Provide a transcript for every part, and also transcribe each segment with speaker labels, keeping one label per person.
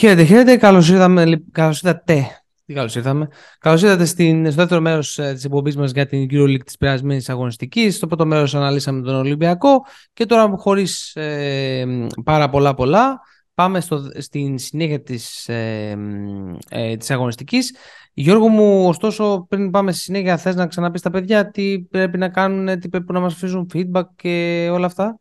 Speaker 1: Χαίρετε, χαίρετε. Καλώς ήρθαμε. Καλώς ήρθατε. Τι καλώς ήρθαμε. Καλώς ήρθατε στην, στο δεύτερο μέρος ε, της εκπομπής μας για την EuroLeague της περασμένης αγωνιστικής. Στο πρώτο μέρος αναλύσαμε τον Ολυμπιακό και τώρα χωρίς ε, πάρα πολλά πολλά. Πάμε στο, στην συνέχεια της, ε, ε, της αγωνιστικής. Γιώργο μου, ωστόσο, πριν πάμε στη συνέχεια, θες να ξαναπείς στα παιδιά τι πρέπει να κάνουν, τι πρέπει να μας αφήσουν feedback και όλα αυτά;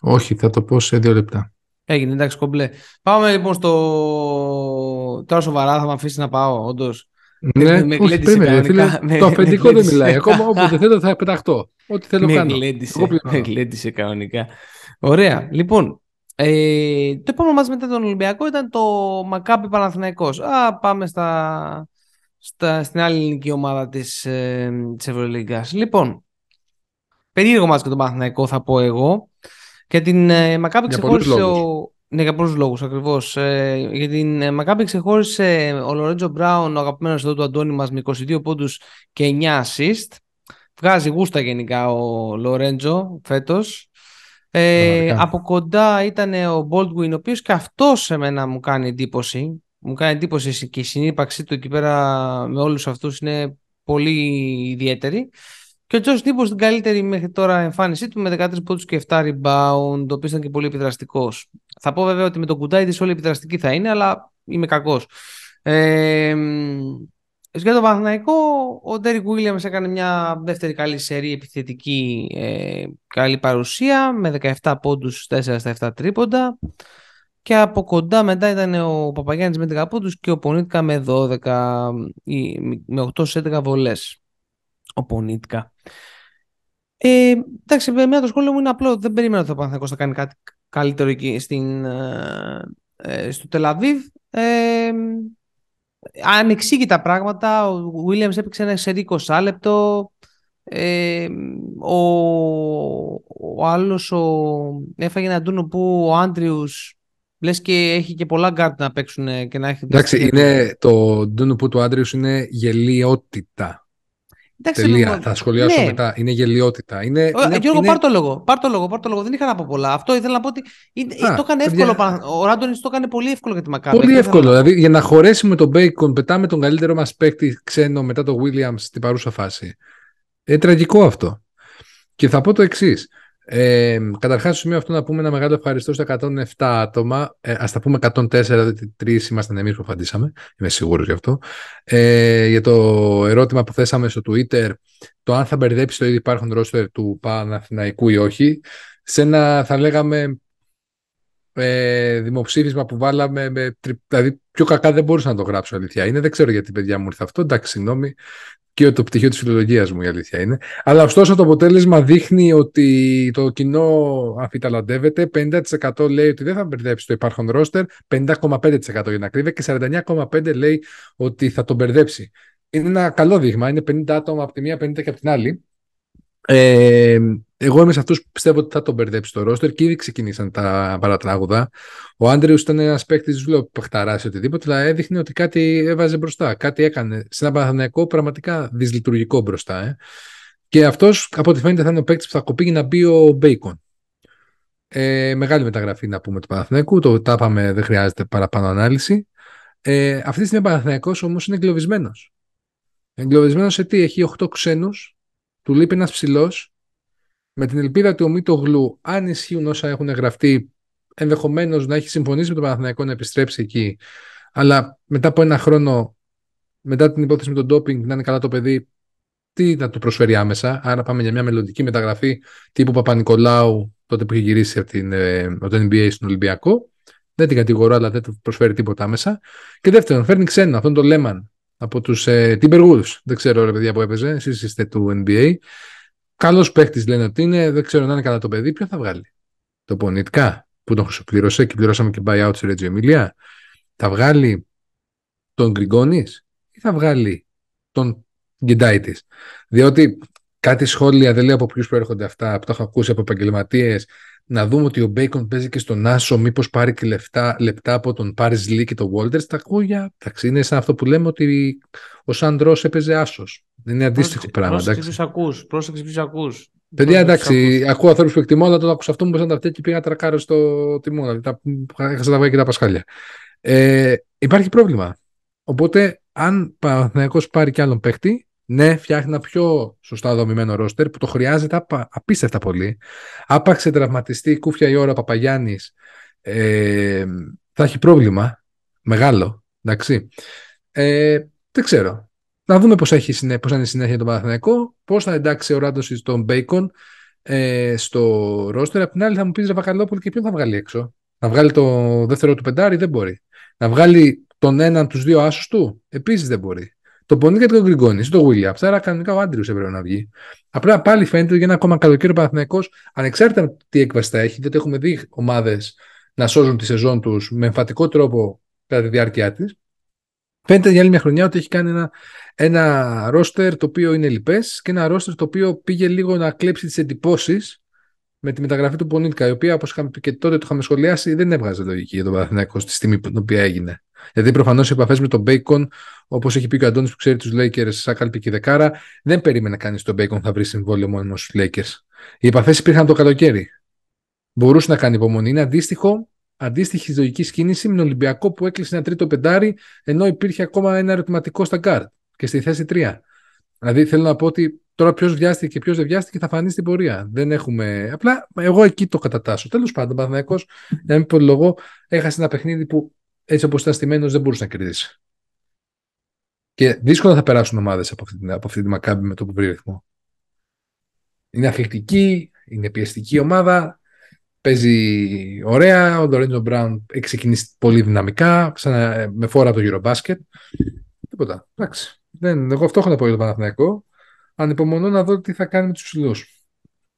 Speaker 2: Όχι, θα το πω σε δύο λεπτά.
Speaker 1: Έγινε, εντάξει, κομπλέ. Πάμε λοιπόν στο. Τώρα σοβαρά θα με αφήσεις να πάω, όντως.
Speaker 2: Ναι, με όχι, περίμενε, φίλε, το αφεντικό δεν μιλάει. Ακόμα όποτε θέλω θα πεταχτώ. Ό,τι θέλω
Speaker 1: με
Speaker 2: κάνω.
Speaker 1: με γλέντισε κανονικά. Ωραία. Λοιπόν, ε, το επόμενο μας μετά τον Ολυμπιακό ήταν το Μακάπι Παναθηναϊκός. Α, πάμε στα, στα, στην άλλη ελληνική ομάδα της, ε, της Ευρωλίγκας. Λοιπόν, περίεργο μας και τον Παναθηναϊκό θα πω εγώ. Και την ε, Μακάπη ξεχώρισε ο... Ναι, για πολλούς λόγους ακριβώς. Ε, για την ε, Μακάπη ξεχώρισε ο Λορέντζο Μπράουν, ο αγαπημένος εδώ του Αντώνη μας, με 22 πόντους και 9 assist. Βγάζει γούστα γενικά ο Λορέντζο φέτος. Ε, από κοντά ήταν ο Baldwin, ο οποίος και αυτός σε μένα μου κάνει εντύπωση. Μου κάνει εντύπωση και η συνύπαρξή του εκεί πέρα με όλους αυτούς είναι πολύ ιδιαίτερη. Και ο Τζο Νίμπο στην καλύτερη μέχρι τώρα εμφάνισή του με 13 πόντους και 7 rebound, το οποίος ήταν και πολύ επιδραστικός. Θα πω βέβαια ότι με τον Κουντάιδης όλοι επιδραστικοί θα είναι, αλλά είμαι κακός. Ε, για το Παναθηναϊκό, ο Ντέρικ Williams έκανε μια δεύτερη καλή σερή επιθετική ε, καλή παρουσία με 17 πόντους, 4 στα 7 τρίποντα. Και από κοντά μετά ήταν ο Παπαγιάννης με 10 πόντους και ο Πονίτκα με 12, με 8 σε 11 βολές. Ο Πονίτκα. Ε, εντάξει, με το σχόλιο μου είναι απλό. Δεν περίμενα ότι ο Παναθηναϊκός θα κάνει κάτι καλύτερο εκεί στην, ε, ε στο Τελ Αβίβ. Ε, ανεξήγητα πράγματα. Ο Williams έπαιξε ένα σε 20 λεπτό. Ε, ο, ο άλλος ο, έφαγε ένα ντούνο που ο Άντριους λες και έχει και πολλά γκαρντ να παίξουν και να έχει...
Speaker 2: Εντάξει, είναι, το ντούνο που του Άντριους είναι γελιότητα. Εντάξει, Τελεία. Θα σχολιάσω ναι. μετά. Είναι γελιότητα. Είναι,
Speaker 1: ο, είναι, Γιώργο, είναι... πάρ το λόγο. Πάρ το λόγο, πάρ το λόγο. Δεν είχα να πω πολλά. Αυτό ήθελα να πω ότι είναι, Α, το έκανε εύκολο. Παιδιά... Ο Ράντονι το έκανε πολύ εύκολο για τη Μακάβη.
Speaker 2: Πολύ εύκολο. Δηλαδή για να χωρέσουμε τον Μπέικον, πετάμε τον καλύτερο μας παίκτη ξένο μετά τον Williams στην παρούσα φάση. Είναι τραγικό αυτό. Και θα πω το εξής. Ε, Καταρχάς, στο σημείο αυτό να πούμε ένα μεγάλο ευχαριστώ στα 107 άτομα. Ε, Α τα πούμε 104, δηλαδή τρεις ήμασταν εμείς που απαντήσαμε. Είμαι σίγουρος γι' αυτό. Ε, για το ερώτημα που θέσαμε στο Twitter, το αν θα μπερδέψει το ήδη υπάρχον ρόστερ του Παναθηναϊκού ή όχι. Σε ένα, θα λέγαμε, ε, δημοψήφισμα που βάλαμε, με, δηλαδή πιο κακά δεν μπορούσα να το γράψω αλήθεια είναι. Δεν ξέρω γιατί παιδιά μου ήρθε αυτό. Εντάξει, συγγνώμη και το πτυχίο της φιλολογίας μου η αλήθεια είναι. Αλλά ωστόσο το αποτέλεσμα δείχνει ότι το κοινό αφιταλαντεύεται. 50% λέει ότι δεν θα μπερδέψει το υπάρχον ρόστερ, 50,5% για να κρύβει και 49,5% λέει ότι θα τον μπερδέψει. Είναι ένα καλό δείγμα. Είναι 50 άτομα από τη μία, 50 και από την άλλη. Ε, εγώ είμαι σε αυτούς που πιστεύω ότι θα τον μπερδέψει το ρόστερ και ήδη ξεκινήσαν τα παρατράγουδα. Ο Άντριου ήταν ένας παίκτης, δεν λέω παιχταράσει οτιδήποτε, αλλά έδειχνε ότι κάτι έβαζε μπροστά. Κάτι έκανε σε ένα Παναθανιακό πραγματικά δυσλειτουργικό μπροστά. Ε. Και αυτός, από ό,τι φαίνεται, θα είναι ο παίκτης που θα κοπήγει να μπει ο Μπέικον. Ε, μεγάλη μεταγραφή να πούμε του Παναθηναϊκού. Το τα είπαμε, δεν χρειάζεται παραπάνω ανάλυση. Ε, αυτή τη στιγμή ο Παναθηναϊκός όμως είναι εγκλωβισμένος. Εγκλωβισμένος σε τι, έχει 8 ξένους, του λείπει ένας ψηλός, με την ελπίδα του ο Μήτογλου, αν ισχύουν όσα έχουν γραφτεί, ενδεχομένως να έχει συμφωνήσει με τον Παναθηναϊκό να επιστρέψει εκεί, αλλά μετά από ένα χρόνο, μετά την υπόθεση με τον ντόπινγκ, να είναι καλά το παιδί, τι να του προσφέρει άμεσα; Άρα πάμε για μια μελλοντική μεταγραφή τύπου Παπα-Νικολάου, τότε που είχε γυρίσει από, την, ε, από το NBA στον Ολυμπιακό. Δεν την κατηγορώ, αλλά δεν του προσφέρει τίποτα άμεσα. Και δεύτερον, φέρνει ξένο, αυτόν τον Λέμαν από τους ε, Timberwolves. Δεν ξέρω, ρε παιδιά που έπαιζε, εσείς είστε του NBA. Καλός παίχτη λένε ότι είναι, δεν ξέρω αν είναι καλά το παιδί. Ποιο θα βγάλει, το Πονιτικά που τον πλήρωσε και πληρώσαμε και buyout σε Ρέτζο Εμίλια. Θα βγάλει τον Γκριγκόνης ή θα βγάλει τον Γκεντάιτης; Διότι κάτι σχόλια, δεν λέω από ποιους προέρχονται αυτά, που το έχω ακούσει από επαγγελματίες, να δούμε ότι ο Μπέικον παίζει και στον Άσο, μήπως πάρει και λεφτά, λεπτά από τον Πάρις Λί και τον Βόλτερ. Τα ακούω για. Εντάξει, είναι σαν αυτό που λέμε ότι ο Σαντρός έπαιζε Άσος. Δεν είναι αντίστοιχο πράγμα.
Speaker 1: Πρόσεξε ποιους ακούς. Πρόσεξε ποιους ακούς.
Speaker 2: Παιδιά, εντάξει, ακούω ανθρώπους που εκτιμώ, αλλά το άκουσα αυτό μου να τα και πήγα τρακάρω στο τιμό. Δηλαδή, τα, έχασα τα και τα πασχάλια. Ε, υπάρχει πρόβλημα. Οπότε, αν Παναθηναϊκός πάρει κι άλλον παίχτη, ναι, φτιάχνει ένα πιο σωστά δομημένο ρόστερ που το χρειάζεται απίστευτα πολύ. Άπαξε τραυματιστεί κούφια η ώρα Παπαγιάννης, ε, θα έχει πρόβλημα μεγάλο. Εντάξει. Ε, δεν ξέρω. Να δούμε πώς, έχει, πώς θα είναι η συνέχεια τον Παναθηναϊκό, πώς θα εντάξει ο Ράντος τον Μπέικον ε, στο ρόστερ. Απ' την άλλη θα μου πεις Ραβακαλόπουλο και ποιον θα βγάλει έξω; Να βγάλει το δεύτερο του πεντάρι δεν μπορεί. Να βγάλει τον έναν τους δύο άσους του επίσης δεν μπορεί. Το Πονίκα και τον Γκριγκόνη ή τον Βίλιαμ. Άρα κανονικά ο Άντριους έπρεπε να βγει. Απλά πάλι φαίνεται ότι για ένα ακόμα καλοκαίρι ο Παναθυναϊκό, ανεξάρτητα τι έκβαση θα έχει, διότι έχουμε δει ομάδες να σώζουν τη σεζόν τους με εμφατικό τρόπο κατά τη διάρκεια της. Φαίνεται για άλλη μια χρονιά ότι έχει κάνει ένα, ένα ρόστερ το οποίο είναι λοιπέ και ένα ρόστερ το οποίο πήγε λίγο να κλέψει τις εντυπώσεις με τη μεταγραφή του Πονίτκα, η οποία, όπως είχαμε πει και τότε, το είχαμε σχολιάσει, δεν έβγαζε λογική για τον Παναθηναϊκό στη στιγμή την οποία έγινε. Γιατί προφανώς οι επαφές με τον Μπέικον, όπως έχει πει και ο Αντώνης που ξέρει τους Lakers, σαν κάλπικη δεκάρα, δεν περίμενε κανείς τον Μπέικον θα βρει συμβόλαιο μόνο στους Lakers. Οι επαφές υπήρχαν το καλοκαίρι. Μπορούσε να κάνει υπομονή. Είναι αντίστοιχο, αντίστοιχη ζωική κίνηση με τον Ολυμπιακό που έκλεισε ένα τρίτο πεντάρι, ενώ υπήρχε ακόμα ένα ερωτηματικό στα γκαρντ και στη θέση 3. Δηλαδή θέλω να πω ότι τώρα ποιος βιάστηκε και ποιος δεν βιάστηκε θα φανεί στην πορεία. Δεν έχουμε. Απλά εγώ εκεί το κατατάσσω. Τέλος πάντων, ο Παναθηναϊκό, για να μην πω λόγο, έχασε ένα παιχνίδι που έτσι όπως ήταν στημένος δεν μπορούσε να κερδίσει. Και δύσκολα θα περάσουν ομάδες από, αυτή, από αυτή τη μακάμπη με το που βρει ρυθμό. Είναι αθλητική, είναι πιεστική ομάδα. Παίζει ωραία. Ο Ντορέντζο Μπράουν έχει ξεκινήσει πολύ δυναμικά, ξανα, με φόρα από το Eurobasket. Τίποτα. Εντάξει. Δεν, εγώ αυτό έχω να πω για το Παναθηναϊκό. Ανυπομονώ να δω τι θα κάνει με τους ψηλούς.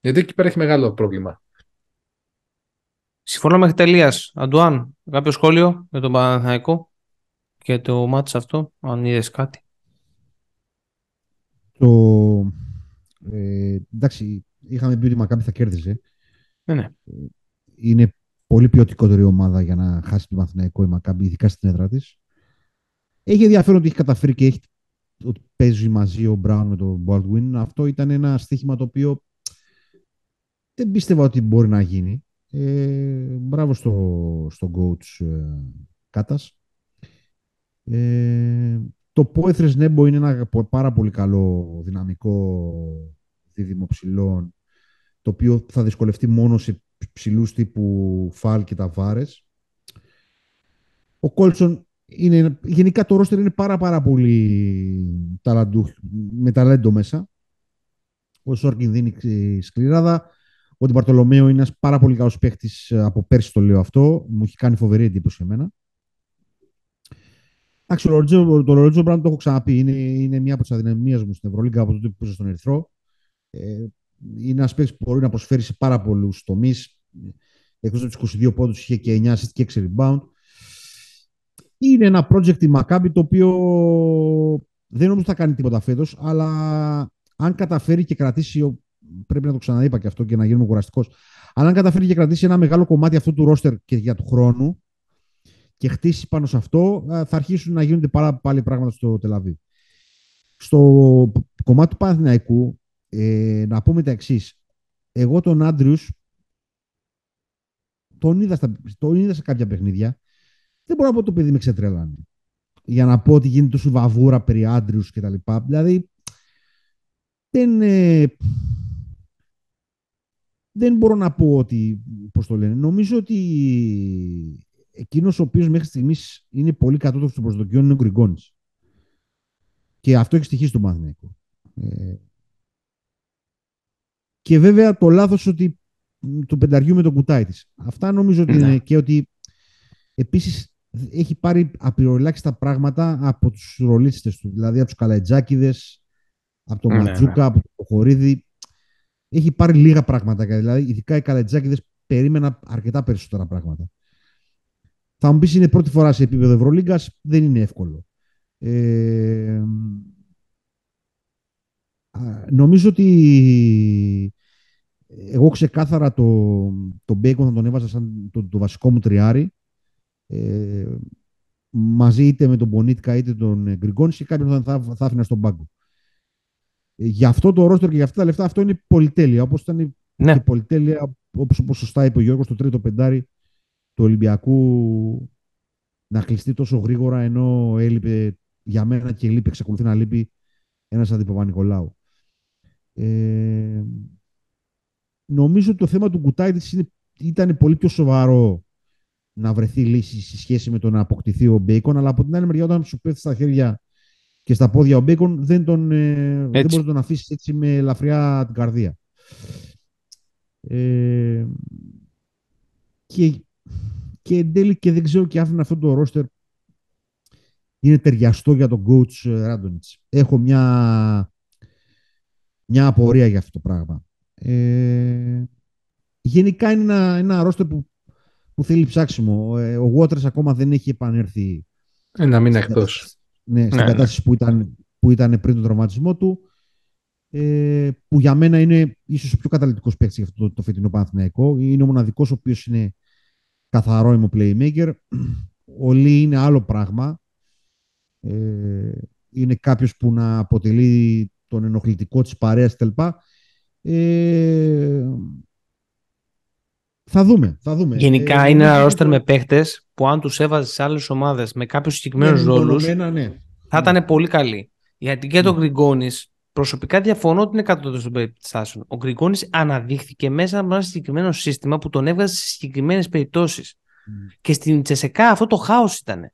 Speaker 2: Γιατί εκεί πέρα έχει μεγάλο πρόβλημα.
Speaker 1: Συμφωνώ μέχρι τελείας. Αντουάν, κάποιο σχόλιο για τον Παναθηναϊκό και το μάτι αυτό, αν είδες κάτι;
Speaker 3: Το... Ε, εντάξει, είχαμε πει ότι η Μακάμπη θα κέρδιζε.
Speaker 1: Ναι, ναι.
Speaker 3: Είναι πολύ ποιοτικότερη ομάδα για να χάσει τον Παναθηναϊκό η Μακάμπη, ειδικά στην έδρα της. Έχει ενδιαφέρον ότι έχει καταφέρει και έχει ότι παίζει μαζί ο Μπράουν με τον Baldwin. Αυτό ήταν ένα στοίχημα το οποίο δεν πίστευα ότι μπορεί να γίνει. Ε, μπράβο στο, στο coach ε, Κάτας. Ε, το Πόεθρες Νέμπο είναι ένα πάρα πολύ καλό δυναμικό δίδυμο ψηλών το οποίο θα δυσκολευτεί μόνο σε ψηλούς τύπου Φαλ και Ταβάρες. Ο Κόλσον είναι, γενικά το ρόστερ είναι πάρα πάρα πολύ ταλαντού, με ταλέντο μέσα. Ο Σόρκιν δίνει σκληράδα. Ο Ντιμπαρτολομέο είναι ένας πάρα πολύ καλός παίχτη ε, από πέρσι το λέω αυτό. Μου έχει κάνει φοβερή εντύπωση εμένα. Εντάξει, το Λορέτζο Μπραντ το έχω ξαναπεί. Είναι, είναι μια από τις αδυναμίες μου στην Ευρωλίγκα από τότε που πήσα στον Ερυθρό. Ε, είναι ένας παίχτη που μπορεί να προσφέρει σε πάρα πολλούς τομείς. Εκτός από τους 22 πόντους, είχε και 9 assist και 6 rebound. Είναι ένα project η Maccabi το οποίο δεν νομίζω θα κάνει τίποτα φέτος, αλλά αν καταφέρει και κρατήσει. Πρέπει να το ξαναείπα και αυτό και να γίνουμε κουραστικός. Αλλά αν καταφέρει και κρατήσει ένα μεγάλο κομμάτι αυτού του ρόστερ και για του χρόνου και χτίσει πάνω σε αυτό, θα αρχίσουν να γίνονται πάρα πάλι πράγματα στο Τελαβή. Στο κομμάτι του Παναθηναϊκού, ε, να πούμε τα εξής. Εγώ τον Άντριους τον είδα, τον είδα σε κάποια παιχνίδια δεν μπορώ να πω ότι το παιδί με ξετρελάνει. Για να πω ότι γίνεται τόσο βαβούρα περί άντριους και τα λοιπά. Δηλαδή, δεν, ε, δεν μπορώ να πω ότι, πώς το λένε, νομίζω ότι εκείνος ο οποίος μέχρι στιγμής είναι πολύ κατώτατος των προσδοκιών είναι ο Γκριγκόνης. Και αυτό έχει στοιχήσει τον Παναθηναϊκό. Ε, και βέβαια το λάθος ότι του πενταριού με το κουτάι της. Αυτά νομίζω ότι ναι. είναι και ότι επίσης έχει πάρει απειροελάχιστα πράγματα από τους ρολίστες του, δηλαδή από τους Καλατζάκηδες, από τον ναι, Ματζούκα, ναι. από τον Χωρίδη. Έχει πάρει λίγα πράγματα, δηλαδή ειδικά οι Καλατζάκηδες περίμενα αρκετά περισσότερα πράγματα. Θα μου πεις είναι πρώτη φορά σε επίπεδο Ευρωλίγκας, δεν είναι εύκολο. Ε, νομίζω ότι εγώ ξεκάθαρα το, το Bacon θα τον έβαζα σαν το, το βασικό μου τριάρι ε, μαζί είτε με τον Πονίτκα είτε τον Γκριγκόνη και κάποιον θα, θα, θα άφηνα στον πάγκο. Ε, για αυτό το ρόστρο και για αυτά τα λεφτά αυτό είναι πολυτέλεια. Όπως ήταν ναι. και πολυτέλεια, όπως όπως σωστά είπε ο Γιώργος, το τρίτο πεντάρι του Ολυμπιακού να κλειστεί τόσο γρήγορα ενώ έλειπε για μένα και λείπει, εξακολουθεί να λείπει ένας αντι-Παπανικολάου. Ε, νομίζω ότι το θέμα του Κουτάιτης ήταν πολύ πιο σοβαρό να βρεθεί λύση σε σχέση με το να αποκτηθεί ο Μπέικον, αλλά από την άλλη μεριά όταν σου πέφτει στα χέρια και στα πόδια ο Μπέικον δεν, τον, ε, δεν μπορείς να τον αφήσεις έτσι με ελαφριά την καρδία. Ε, και, και εν τέλει και δεν ξέρω και αν αυτό το ρόστερ είναι ταιριαστό για τον coach Ράντονιτς. Έχω μια, μια απορία για αυτό το πράγμα. Ε, γενικά είναι ένα, ένα ρόστερ που, που θέλει ψάξιμο. Ε, ο Waters ακόμα δεν έχει επανέλθει.
Speaker 2: Ένα μήνα εκτός.
Speaker 3: Ναι, στην ναι, ναι. κατάσταση που ήταν, που ήταν πριν τον τραυματισμό του. Ε, που για μένα είναι ίσως ο πιο καταλητικός παίκτης για αυτό το, το φετινό Παναθηναϊκό. Είναι ο μοναδικός ο οποίος είναι καθαρό είμαι playmaker. Ο Λί είναι άλλο πράγμα. Ε, είναι κάποιος που να αποτελεί τον ενοχλητικό της παρέας κτλ. Ε, θα δούμε, θα δούμε.
Speaker 1: Γενικά ε, είναι ένα ρόστερ με παίχτες που αν τους έβαζες σε άλλες ομάδες με κάποιους συγκεκριμένους ναι, ρόλους. Ναι. Θα ήταν πολύ καλή. Γιατί και το Γκριγκόνη, προσωπικά διαφωνώ ότι είναι κάτω των περιστάσεων. Ο Γκριγκόνη αναδείχθηκε μέσα από ένα συγκεκριμένο σύστημα που τον έβγαζε σε συγκεκριμένες περιπτώσεις. Και στην Τσεσεκά αυτό το χάος ήταν.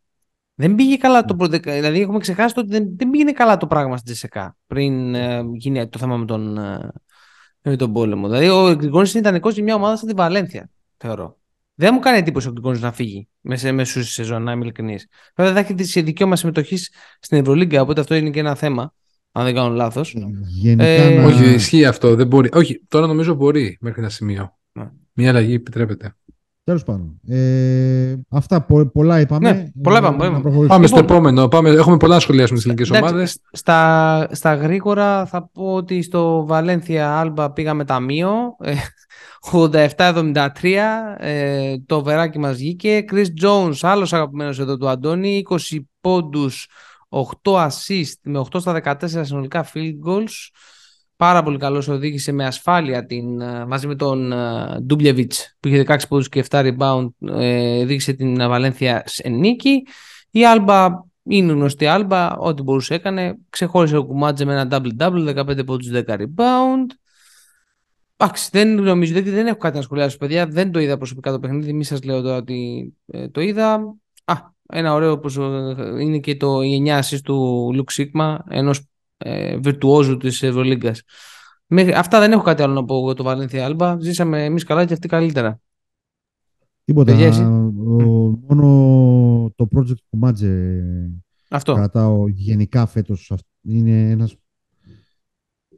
Speaker 1: Δεν πήγε καλά το πρώτο. Δηλαδή, έχουμε ξεχάσει ότι δεν, δεν πήγαινε καλά το πράγμα στην Τσεσεκά πριν ε, γίνει το θέμα με τον, ε, με τον πόλεμο. Δηλαδή, ο Γκριγκόνη ήταν ιδανικός για μια ομάδα σαν τη Βαλένθια, θεωρώ. Δεν μου κάνει εντύπωση ο Γκριγκόνη να φύγει μέσα μέσω στη σεζόν, να είμαι ειλικρινής. Βέβαια, θα έχει δικαίωμα συμμετοχή στην Ευρωλίγκα, οπότε αυτό είναι και ένα θέμα. Αν δεν κάνω λάθος.
Speaker 2: Ε, να... Όχι, ισχύει αυτό. Δεν μπορεί. Όχι, τώρα νομίζω μπορεί μέχρι ένα σημείο. Ναι. Μια αλλαγή επιτρέπεται.
Speaker 3: Τέλος πάντων. Ε, αυτά πο, πολλά είπαμε.
Speaker 1: Ναι, πολλά είπαμε.
Speaker 2: Ε, πάμε στο λοιπόν, επόμενο. Πάμε, έχουμε πολλά να σχολιάσουμε στις ελληνικές ομάδες.
Speaker 1: Στα, στα γρήγορα θα πω ότι στο Βαλένθια Άλμπα πήγαμε ταμείο. 87-73. Ε, ε, το βεράκι μας βγήκε. Chris Jones, άλλος αγαπημένος εδώ του Αντώνη. 20 πόντους, 8 assist με 8 στα 14 συνολικά field goals πάρα πολύ καλό οδήγησε με ασφάλεια την, ε, μαζί με τον Ντούμπλεβιτ που είχε 16 πόντους και 7 rebound ε, οδήγησε την Βαλένθια σε νίκη η Άλμπα είναι γνωστή Άλμπα ό,τι μπορούσε έκανε ξεχώρισε ο Κουμάτζε με ένα double-double 15 πόντους 10 rebound Εντάξει, δεν νομίζω, δεν, δεν έχω κάτι να σχολιάσω, παιδιά. Δεν το είδα προσωπικά το παιχνίδι. Μη σας λέω τώρα ότι ε, το είδα. Α, ένα ωραίο που είναι και το η του Λουκ Σίγμα, ενός ε, βιρτουόζου της Ευρωλίγκας. Αυτά δεν έχω κάτι άλλο να πω για το Βαλένθια Άλμπα. Ζήσαμε εμείς καλά και αυτοί καλύτερα.
Speaker 3: Τίποτα. μόνο το project που μάτζε
Speaker 1: Αυτό.
Speaker 3: κρατάω γενικά φέτος είναι ένας...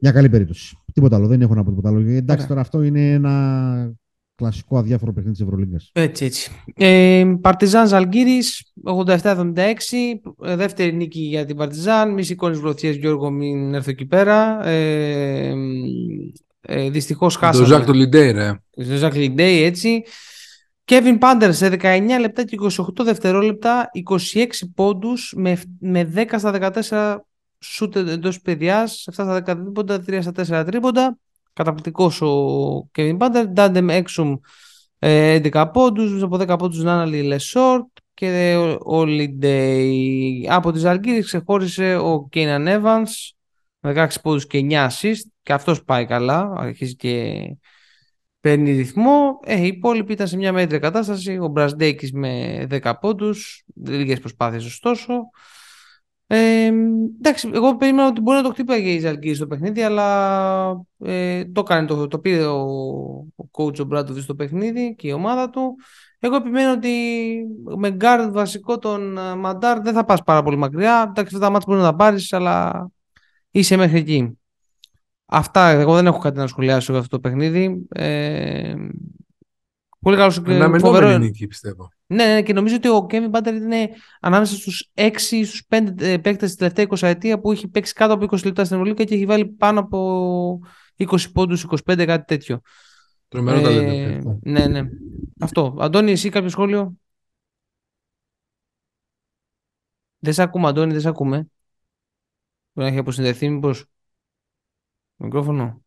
Speaker 3: μια καλή περίπτωση. Τίποτα άλλο. Δεν έχω να πω τίποτα άλλο. Εντάξει, τώρα αυτό είναι ένα κλασικό αδιάφορο παιχνίδι της Ευρωλίγκας.
Speaker 1: Έτσι, έτσι. Ε, Παρτιζάν Ζαλγκύρης, 87-76. Ε, δεύτερη νίκη για την Παρτιζάν. Μη σηκώνεις βροθιέ, Γιώργο, μην έρθω εκεί πέρα. Ε, ε, Δυστυχώς χάσαμε.
Speaker 2: Το Ζακ του Λιντέι, ρε.
Speaker 1: Το Ζακ Λιντέι, έτσι. Κέβιν Πάντερ σε 19 λεπτά και 28 δευτερόλεπτα, 26 πόντους με, με 10 στα 14 σουτ εντός παιδιάς, 7 στα 10 τρίποντα, 3 στα 4 τρίποντα. Καταπληκτικός ο Kevin Punter. Ντάντε Έξουμ 11 πόντους, από 10 πόντους Νάναλι Λεσόρτ και ο Holiday. Από τη Ζαλγκίρις ξεχώρισε ο Κέιναν Evans με 16 πόντους και 9 assist και αυτός πάει καλά, αρχίζει και παίρνει ρυθμό. Ε, οι υπόλοιποι ήταν σε μια μέτρια κατάσταση. Ο Μπρασντέκης με 10 πόντους, λίγες προσπάθειες ωστόσο. Ε, εντάξει, εγώ περίμενα ότι μπορεί να το χτύπαγε η Ζαλγκίρις στο παιχνίδι, αλλά ε, το, έκανε, το, το πήρε ο, ο coach ο Ομπράντοβιτς στο παιχνίδι και η ομάδα του. Εγώ επιμένω ότι με γκαρντ βασικό τον ε, Μαντάρ δεν θα πας πάρα πολύ μακριά. Εντάξει, αυτά τα ματς μπορεί να τα πάρεις, αλλά είσαι μέχρι εκεί. Αυτά, εγώ δεν έχω κάτι να σχολιάσω για αυτό το παιχνίδι. Ε, πολύ καλό
Speaker 2: και φοβερό. νίκη, πιστεύω.
Speaker 1: Ναι, ναι, και νομίζω ότι ο Kevin Punter είναι ανάμεσα στους 6 ή στους 5 παίκτες της τελευταία 20 ετία που έχει παίξει κάτω από 20 λεπτά στην Ευρωλίγα και έχει βάλει πάνω από 20 πόντους, 25, κάτι τέτοιο.
Speaker 2: Τρομερό ε,
Speaker 1: Ναι, ναι. Αυτό. Αντώνη, εσύ κάποιο σχόλιο; Δεν σε ακούμε, Αντώνη, δεν σε ακούμε. Μπορεί να έχει αποσυνδεθεί, μήπως. Μικρόφωνο.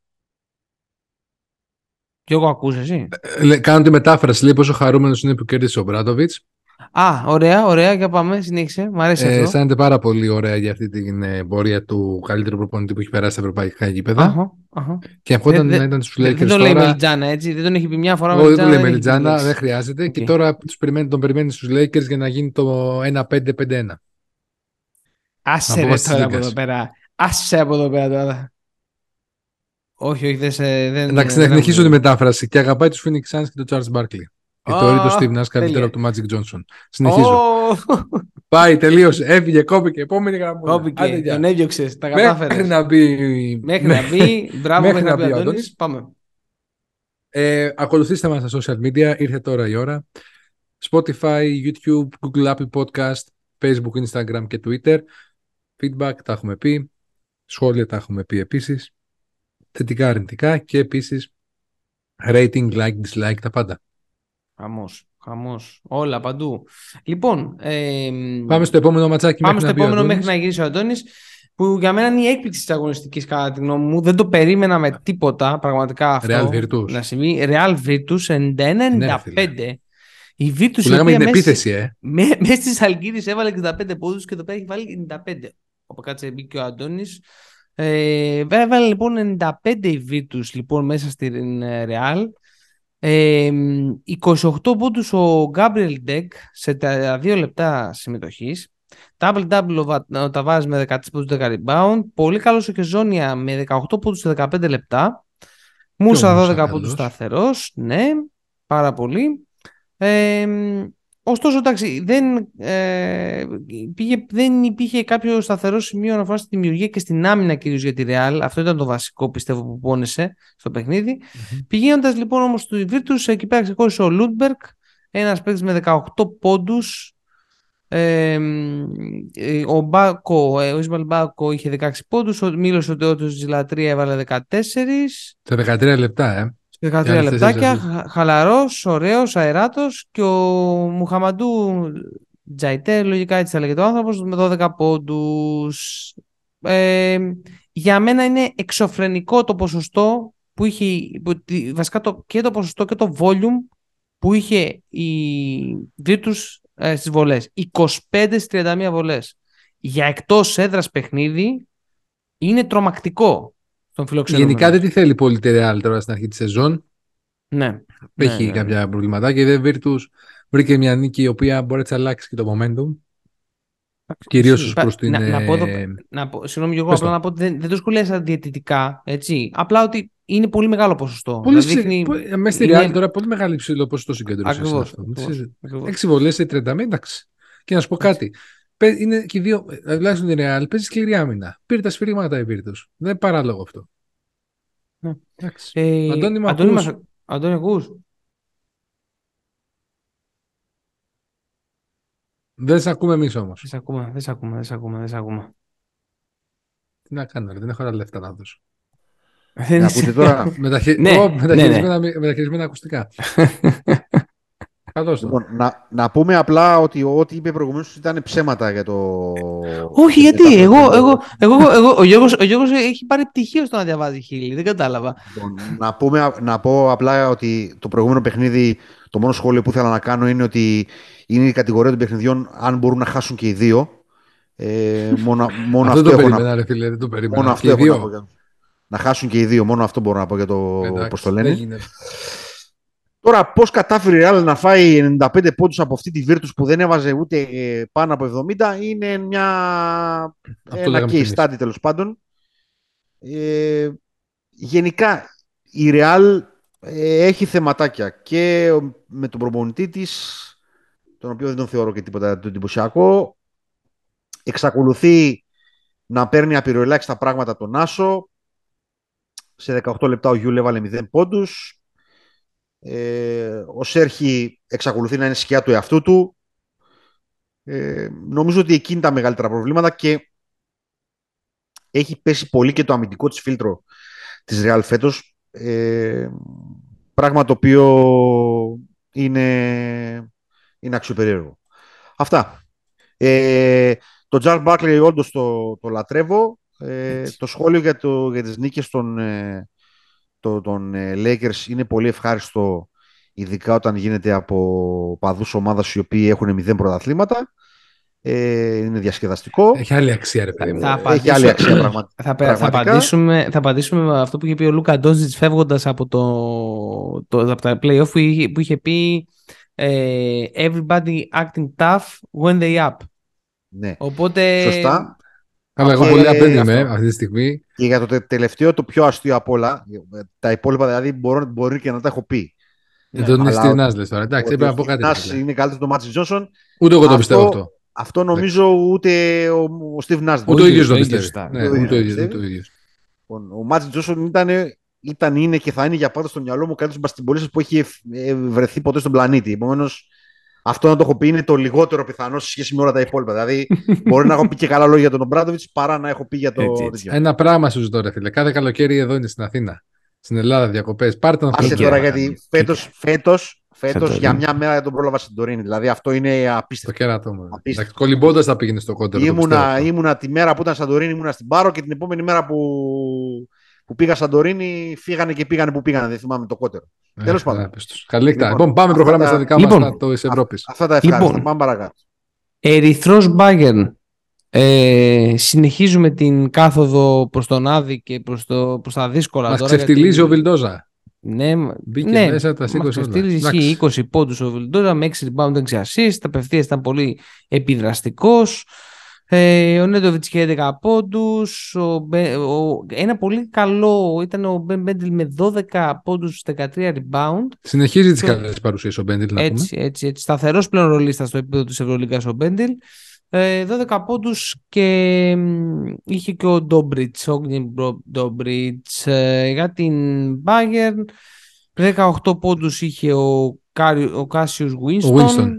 Speaker 1: Και εγώ ακούς εσύ;
Speaker 2: Ε, κάνω τη μετάφραση. Λέει πόσο χαρούμενος είναι που κέρδισε ο Μπράτοβιτ.
Speaker 1: Α, ωραία, ωραία, για πάμε, συνέχισε. Μ' αρέσει
Speaker 2: Ε,
Speaker 1: αυτό.
Speaker 2: αισθάνεται πάρα πολύ ωραία για αυτή την ε, πορεία του καλύτερου προπονητή που έχει περάσει στα ευρωπαϊκά γήπεδα.
Speaker 1: Αχα, αχα.
Speaker 2: Και ευχόταν
Speaker 1: Δεν-
Speaker 2: να ήταν στους
Speaker 1: Δεν
Speaker 2: Lakers
Speaker 1: δεν το λέει
Speaker 2: τώρα.
Speaker 1: Μελιτζάνα, έτσι. Δεν τον έχει πει μια φορά
Speaker 2: Όχι, δεν του λέει
Speaker 1: έχει
Speaker 2: Μελιτζάνα,
Speaker 1: επιλέξει.
Speaker 2: δεν χρειάζεται. Και
Speaker 1: Οκ.
Speaker 2: τώρα τους περιμένει, τον περιμένει στους Lakers για να γίνει το 1-5-5-1.
Speaker 1: Άσε
Speaker 2: Από
Speaker 1: ρε
Speaker 2: μας της
Speaker 1: τώρα από
Speaker 2: Λίγκας.
Speaker 1: εδώ πέρα. Άσε από εδώ πέρα τώρα. Όχι, όχι, δεν σε... Δεν,
Speaker 2: Εντάξει, να
Speaker 1: δεν
Speaker 2: συνεχίσω τη
Speaker 1: μου-
Speaker 2: μετάφραση. Και αγαπάει τους Phoenix Suns και τον Charles Barkley. Και
Speaker 1: Α,
Speaker 2: θεωρεί τον Steve Nash καλύτερο
Speaker 1: τέλεια.
Speaker 2: από τον Magic Johnson. Συνεχίζω.
Speaker 1: Ω,
Speaker 2: Πάει, τελείωσε. Έφυγε, κόπηκε. Επόμενη γραμμούλα. Άντε,
Speaker 1: Κόπηκε,
Speaker 2: γεια.
Speaker 1: τον έδιωξες, τα
Speaker 2: Μέχρι
Speaker 1: κατάφερες.
Speaker 2: να μπει.
Speaker 1: Μέχρι να μπει, μπράβο, μέχρι να μπει ο
Speaker 2: ο
Speaker 1: Αντώνης. Πάμε.
Speaker 2: Ε, ακολουθήστε μας στα social media, ήρθε τώρα η ώρα. Spotify, YouTube, Google Apple Podcast, Facebook, Instagram και Twitter. Feedback τα έχουμε πει. Σχόλια τα έχουμε πει επίσης. Θετικά, αρνητικά και επίσης rating, like, dislike, τα πάντα.
Speaker 1: Χαμός, χαμός. Όλα παντού. Λοιπόν, ε,
Speaker 2: Πάμε στο επόμενο ματσάκι
Speaker 1: Πάμε
Speaker 2: μέχρι
Speaker 1: στο
Speaker 2: να μπει ο
Speaker 1: επόμενο
Speaker 2: Αντώνης.
Speaker 1: μέχρι να γυρίσει ο Αντώνης. Που για μένα είναι η έκπληξη της αγωνιστικής κατά τη γνώμη μου. Δεν το περίμενα με τίποτα πραγματικά αυτό.
Speaker 2: Real Virtus.
Speaker 1: Να συμβεί. Real Virtus 91-95.
Speaker 2: Ναι, φίλε.
Speaker 1: η Virtus
Speaker 2: Που λέγαμε
Speaker 1: η
Speaker 2: την
Speaker 1: οποία μέσα-
Speaker 2: επίθεση, ε.
Speaker 1: με- Μέσα στι Αλγύρε έβαλε 65 πόντους και εδώ πέρα έχει βάλει 95. Όπου κάτσε μπήκε ο Αντώνης. Ε, έβαλε λοιπόν 95 η Virtus λοιπόν μέσα στην ε, Real. Ε, 28 πόντους ο Gabriel Deck σε τα 2 λεπτά συμμετοχής. Double-double ο Βα- ο Ταβάρης με 13 πόντους 10 rebound. Πολύ καλός ο Κεζόνια με 18 πόντους σε 15 λεπτά. Μούσα
Speaker 2: Μούσα
Speaker 1: 12
Speaker 2: καλός.
Speaker 1: πόντους σταθερός. Ναι, πάρα πολύ. Ε, ωστόσο, εντάξει, δεν, ε, πήγε, δεν υπήρχε κάποιο σταθερό σημείο αναφοράς στη δημιουργία και στην άμυνα κυρίως για τη Real. Αυτό ήταν το βασικό πιστεύω που πόνεσε στο παιχνίδι. Πηγαίνοντας λοιπόν όμως στη Virtus, εκεί πέρα ξεκόλλησε ο Λούντμπεργκ, ένας παίκτης με 18 πόντους. Ε, ε, ο Μπάκο, ε, ο Ισμαέλ Μπάκο είχε 16 πόντους, ο Μίλος ο Τεόντοσιτς έβαλε 14.
Speaker 2: Σε 13 λεπτά, ε.
Speaker 1: 13
Speaker 2: άλλες
Speaker 1: λεπτάκια,
Speaker 2: τέσσερις
Speaker 1: χα- χαλαρός, ωραίος, αεράτος και ο Μουχαμαντού Τζαϊτέ, λογικά έτσι θα λέγεται ο άνθρωπος, με 12 πόντους. Ε, για μένα είναι εξωφρενικό το ποσοστό που είχε, που, τη- βασικά το, και το ποσοστό και το volume που είχε η Virtus ε, στις βολές. 25 στις 31 βολές. Για εκτός έδρας παιχνίδι είναι τρομακτικό στον φιλοξενούμενο.
Speaker 2: Γενικά δεν τη θέλει πολύ τη Real τώρα στην αρχή της σεζόν.
Speaker 1: Ναι.
Speaker 2: Έχει
Speaker 1: ναι, ναι.
Speaker 2: κάποια προβληματάκια. Η The Virtus βρήκε μια νίκη η οποία μπορεί να αλλάξει και το momentum. Κυρίως ως
Speaker 1: Υπά-
Speaker 2: προς την,
Speaker 1: Να, να πω εδώ,
Speaker 2: ε,
Speaker 1: να πω, συγγνώμη, εγώ
Speaker 2: πες
Speaker 1: απλά
Speaker 2: το.
Speaker 1: να πω ότι δεν, δεν το σχολίασα διαιτητικά, έτσι. Απλά ότι είναι πολύ μεγάλο ποσοστό.
Speaker 2: Πολύ
Speaker 1: Να
Speaker 2: συ-
Speaker 1: δείχνει...
Speaker 2: πο- ε, Μέσα στη
Speaker 1: είναι-
Speaker 2: Real τώρα πολύ μεγάλη ψηλό ποσοστό συγκέντρωσης.
Speaker 1: Ακριβώς, ακριβώς, ακριβώς.
Speaker 2: Έξι βολές σε 30, εντάξει. Και να σου πω κάτι. Παι- Είναι και οι δύο, ε, τουλάχιστον η Real, παίζεις σκληρή άμυνα. Πήρε τα σφυρίγματα η Virtus. Δεν είναι παράλογο αυτό.
Speaker 1: Ναι.
Speaker 2: Εντάξει.
Speaker 1: Ε,
Speaker 2: Αντώνη, μ'
Speaker 1: Αντώνη,
Speaker 2: ακούς;
Speaker 1: μας- Αντώνη, ακούς;
Speaker 2: Δεν σε ακούμε εμείς όμως.
Speaker 1: Δεν σε ακούμε, δεν σε ακούμε, δεν σε ακούμε, δεν σε ακούμε.
Speaker 2: Τι να κάνω, ρε, δεν έχω άλλα λεφτά να δώσω.
Speaker 1: Δεν
Speaker 3: Να
Speaker 1: είσαι-
Speaker 3: ακούτε τώρα.
Speaker 2: Μεταχει...
Speaker 1: Ναι,
Speaker 2: Ω,
Speaker 1: ναι,
Speaker 2: μεταχειρισμένα, μεταχειρισμένα ακουστικά. Καλώ το.
Speaker 3: Λοιπόν, να, να πούμε απλά ότι ό,τι είπε προηγουμένως ήταν ψέματα για το.
Speaker 1: Όχι,
Speaker 3: για
Speaker 1: γιατί.
Speaker 3: τα-
Speaker 1: Εγώ, εγώ, εγώ, εγώ, ο, Γιώργος, ο Γιώργος έχει πάρει πτυχίο στο να διαβάζει χείλη. Δεν κατάλαβα.
Speaker 3: Λοιπόν, να, πούμε, να πω απλά ότι το προηγούμενο παιχνίδι, το μόνο σχόλιο που ήθελα να κάνω είναι ότι είναι η κατηγορία των παιχνιδιών αν μπορούν να χάσουν και οι δύο. Ε, μόνο, μόνο
Speaker 2: αυτό
Speaker 3: αυτό,
Speaker 2: το
Speaker 3: έχω να,
Speaker 2: περίμενα, ρε φίλε, δεν το περίμενα.
Speaker 3: μόνο αυτό
Speaker 2: Και οι
Speaker 3: έχω
Speaker 2: δύο.
Speaker 3: να πω. για- Να χάσουν και οι δύο. Μόνο αυτό μπορώ να πω για το
Speaker 2: Εντάξει,
Speaker 3: πώς το
Speaker 2: δεν
Speaker 3: λένε.
Speaker 2: Γίνεται.
Speaker 3: Τώρα, πώς κατάφερε η Real να φάει 95 πόντους από αυτή τη Virtus που δεν έβαζε ούτε ε, πάνω από 70 είναι μια...
Speaker 2: Αυτό
Speaker 3: ένα
Speaker 2: λέγαμε κι
Speaker 3: case
Speaker 2: εμείς.
Speaker 3: study τέλος πάντων. Ε, γενικά η Real ε, έχει θεματάκια και με τον προπονητή της, τον οποίο δεν τον θεωρώ και τίποτα το εντυπωσιακό. Εξακολουθεί να παίρνει απειροελάχιστα πράγματα από τον Άσο. Σε 18 λεπτά ο Γιούλ έβαλε 0 πόντους. Ε, ο Σέρχη εξακολουθεί να είναι σκιά του εαυτού του. Ε, νομίζω ότι εκεί είναι τα μεγαλύτερα προβλήματα και έχει πέσει πολύ και το αμυντικό της φίλτρο της Real φέτος. Ε, πράγμα το οποίο είναι, είναι αξιοπερίεργο. Αυτά. Ε, το Τζαρ Μπάκλερ όντως το, το λατρεύω. Ε, το σχόλιο για, το, για τις νίκες των, ε, το- των ε, Lakers είναι πολύ ευχάριστο ειδικά όταν γίνεται από παδούς ομάδας οι οποίοι έχουν μηδέν πρωταθλήματα. Ε, είναι διασκεδαστικό.
Speaker 2: Έχει άλλη αξία, ρε παιδί μου.
Speaker 1: Θα
Speaker 3: Έχει άλλη αξία πραγμα...
Speaker 1: Θα, θα,
Speaker 3: πραγματικά.
Speaker 1: απαντήσουμε, θα απαντήσουμε με αυτό που είχε πει ο Λούκα Ντόζιτς φεύγοντας από, το, το, από τα play-off που είχε, που είχε πει ε, everybody acting tough when they up.
Speaker 3: Ναι.
Speaker 1: Οπότε...
Speaker 3: Σωστά.
Speaker 2: Αλλά εγώ
Speaker 3: Και-
Speaker 2: πολύ απέντε
Speaker 3: αυτό.
Speaker 2: είμαι αυτή τη στιγμή.
Speaker 3: Και για το τε- τελευταίο, το πιο αστείο απ' όλα, τα υπόλοιπα δηλαδή μπορώ, μπορεί και να τα έχω πει.
Speaker 2: Για τον
Speaker 3: αλλά
Speaker 2: Steve
Speaker 3: ότι-
Speaker 2: Nash λες τώρα. Εντάξει,
Speaker 3: Ότι
Speaker 2: έπρεπε να
Speaker 3: ο
Speaker 2: πω κάτι.
Speaker 3: Steve Nash
Speaker 2: ρε φίλε.
Speaker 3: είναι καλύτερος το Μάτσις Τζόνσον.
Speaker 2: Ούτε εγώ το
Speaker 3: Αυτό-
Speaker 2: πιστεύω αυτό.
Speaker 3: Αυτό νομίζω ούτε ο, ο Steve Nash. δεν
Speaker 2: Ούτε ο
Speaker 3: το
Speaker 2: ίδιος το
Speaker 1: ο ίδιος
Speaker 2: πιστεύει.
Speaker 1: ήταν.
Speaker 2: Ναι,
Speaker 3: Ο ίδιος
Speaker 2: Ούτε ο
Speaker 3: το
Speaker 2: ίδιος,
Speaker 3: πιστεύει.
Speaker 2: ούτε ο ίδιος.
Speaker 3: Λοιπόν, Ο Μάτζι Τζόνσον ήταν, ήταν, είναι και θα είναι για πάντα στο μυαλό μου καλύτερος μπασκετμπολίστας που έχει ευ- ε, βρεθεί ποτέ στον πλανήτη. Επομένως, αυτό να το έχω πει είναι το λιγότερο πιθανό σε σχέση με όλα τα υπόλοιπα. δηλαδή, μπορεί να έχω πει και καλά λόγια για τον Ομπράντοβιτς παρά να έχω πει για το
Speaker 1: Έτσι, έτσι.
Speaker 3: τέτοιο.
Speaker 2: Ένα πράγμα σου ζητώ, ρε φίλε. Κάθε καλοκαίρι εδώ είναι στην Αθήνα. Στην Ελλάδα διακοπές. Πάρτε να
Speaker 3: Άσε
Speaker 1: Κίκερ.
Speaker 3: τώρα
Speaker 2: φύγετε.
Speaker 3: γιατί φέτος, φέτος, φέτος
Speaker 1: Σαντορίνη.
Speaker 3: για μια μέρα δεν τον πρόλαβα στην Τωρίνη. Δηλαδή αυτό είναι
Speaker 2: Το
Speaker 3: απίστευτο.
Speaker 2: κέρατό μου.
Speaker 3: Απίστευτο.
Speaker 2: Εντάξει, Κολυμπώντας θα πήγαινε στο κόντερ. το
Speaker 3: Ήμουνα,
Speaker 2: πιστεύω.
Speaker 3: ήμουνα τη μέρα που ήταν στην Σαντορίνη, ήμουνα στην Πάρο και την επόμενη μέρα που, που πήγα Σαντορίνη φύγανε και πήγανε που πήγανε. Δεν θυμάμαι το κότερο.
Speaker 2: Ε,
Speaker 3: τέλος πάντων.
Speaker 2: ναι, πες τους. Καλή νύχτα.
Speaker 3: Λοιπόν,
Speaker 2: Λοιπόν, πάμε
Speaker 3: αυτά
Speaker 2: προχωράμε
Speaker 3: τα-
Speaker 2: στα δικά
Speaker 1: Λοιπόν,
Speaker 2: μας τα της Ευρώπης.
Speaker 3: Αυτά τα ευχάριστα.
Speaker 1: Λοιπόν.
Speaker 3: Πάμε παρακάτω.
Speaker 1: Ερυθρός Μπάγκερν. Ε, συνεχίζουμε την κάθοδο προς τον Άδη και προς, το, προς τα δύσκολα
Speaker 2: Μας
Speaker 1: τώρα.
Speaker 2: ξεφτιλίζει
Speaker 1: γιατί-
Speaker 2: ο Βιλντόζα.
Speaker 1: Ναι,
Speaker 2: Μπήκε
Speaker 1: ναι,
Speaker 2: μέσα, τα σήκωσε
Speaker 1: μας
Speaker 2: όλα.
Speaker 1: ξεφτιλίζει,
Speaker 2: Εντάξει.
Speaker 1: ισχύει 20 πόντους ο Βιλντόζα με 6 rebound 6 assist. Απευθείας ήταν πολύ επιδραστικός. Ε, ο Νέντοβιτς είχε 11 πόντους. Ο, Μπε- ο- ένα πολύ καλό ήταν ο Μπεν Μπέντιλ με 12 πόντους 13 rebound.
Speaker 2: Συνεχίζει τις
Speaker 1: Το-
Speaker 2: καλές παρουσίες ο Μπέντιλ, να πούμε.
Speaker 1: Έτσι, έτσι, έτσι. Σταθερός πλέον ρολίστα στο επίπεδο της Ευρωλίγκας ο Μπέντιλ. Ε, 12 πόντους και μ, είχε και ο Ντόμπριτς, ο Όγκνιεν Ντόμπριτς. Ε, για την Bayern 18 πόντους είχε ο, Κάρι, ο Κάσιος Winston.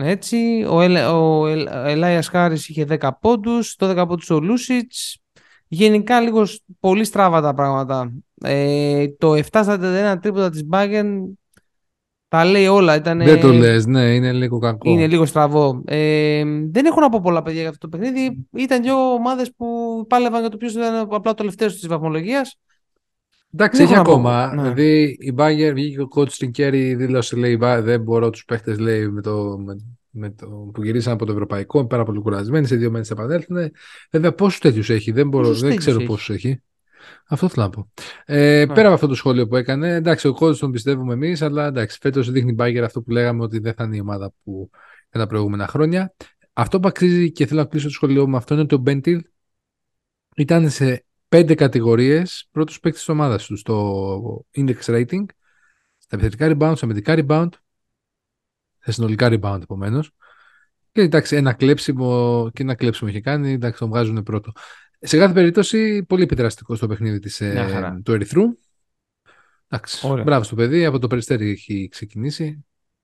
Speaker 2: Winston.
Speaker 1: Έτσι, ο, Ελ, ο Ελ- Ελάιας Χάρις είχε 10 πόντους, 12 πόντους ο Λούσιτς. Γενικά λίγο σ- πολύ στραβά τα πράγματα. Ε, το 7 στα 31 τρίποντα της Bayern τα λέει όλα. Ήτανε...
Speaker 2: Δεν το λες, ναι, είναι λίγο κακό.
Speaker 1: Είναι λίγο στραβό. Ε, δεν έχω να πω πολλά παιδιά για αυτό το παιχνίδι. Ήταν δύο ομάδες που πάλευαν για το ποιος ήταν απλά το τελευταίος της βαθμολογίας.
Speaker 2: Εντάξει,
Speaker 1: Δεν
Speaker 2: έχει
Speaker 1: έχω να πω.
Speaker 2: ακόμα.
Speaker 1: Ναι.
Speaker 2: Δηλαδή η Bayern βγήκε ο coach στην Κέρι, δήλωσε λέει «Μπα, δεν μπορώ τους παίχτες λέει με το, με, με το, που γυρίσαν από το ευρωπαϊκό, είναι πάρα πολύ κουρασμένοι, σε δύο μέρες θα επανέλθουν. Βέβαια πόσους τέτοιους έχει, δεν, μπορώ,
Speaker 1: Πόσους
Speaker 2: δεν
Speaker 1: τέτοιους
Speaker 2: ξέρω
Speaker 1: έχει;
Speaker 2: πόσους έχει. Αυτό θέλω να πω. Ε, Πέρα από αυτό το σχόλιο που έκανε, εντάξει, ο coach τον πιστεύουμε εμείς, αλλά εντάξει, φέτος δείχνει η Bayern αυτό που λέγαμε ότι δεν θα είναι η ομάδα που ήταν τα προηγούμενα χρόνια. Αυτό που αξίζει και θέλω να κλείσω το σχολείο με αυτό είναι ότι ο Μπέντιλ ήταν σε πέντε κατηγορίες πρώτος παίκτης της ομάδας τους στο index rating, στα επιθετικά rebound, στα αμυντικά rebound, στα συνολικά rebound επομένως. Και εντάξει, ένα κλέψιμο και ένα κλέψιμο είχε κάνει, εντάξει, τον βγάζουν πρώτο. Σε κάθε περίπτωση, πολύ επιδραστικό στο παιχνίδι της, ε,
Speaker 1: Μια χαρά.
Speaker 2: του Ερυθρού. Εντάξει,
Speaker 1: Ωραία.
Speaker 2: μπράβο στο παιδί, από το περιστέρι έχει ξεκινήσει.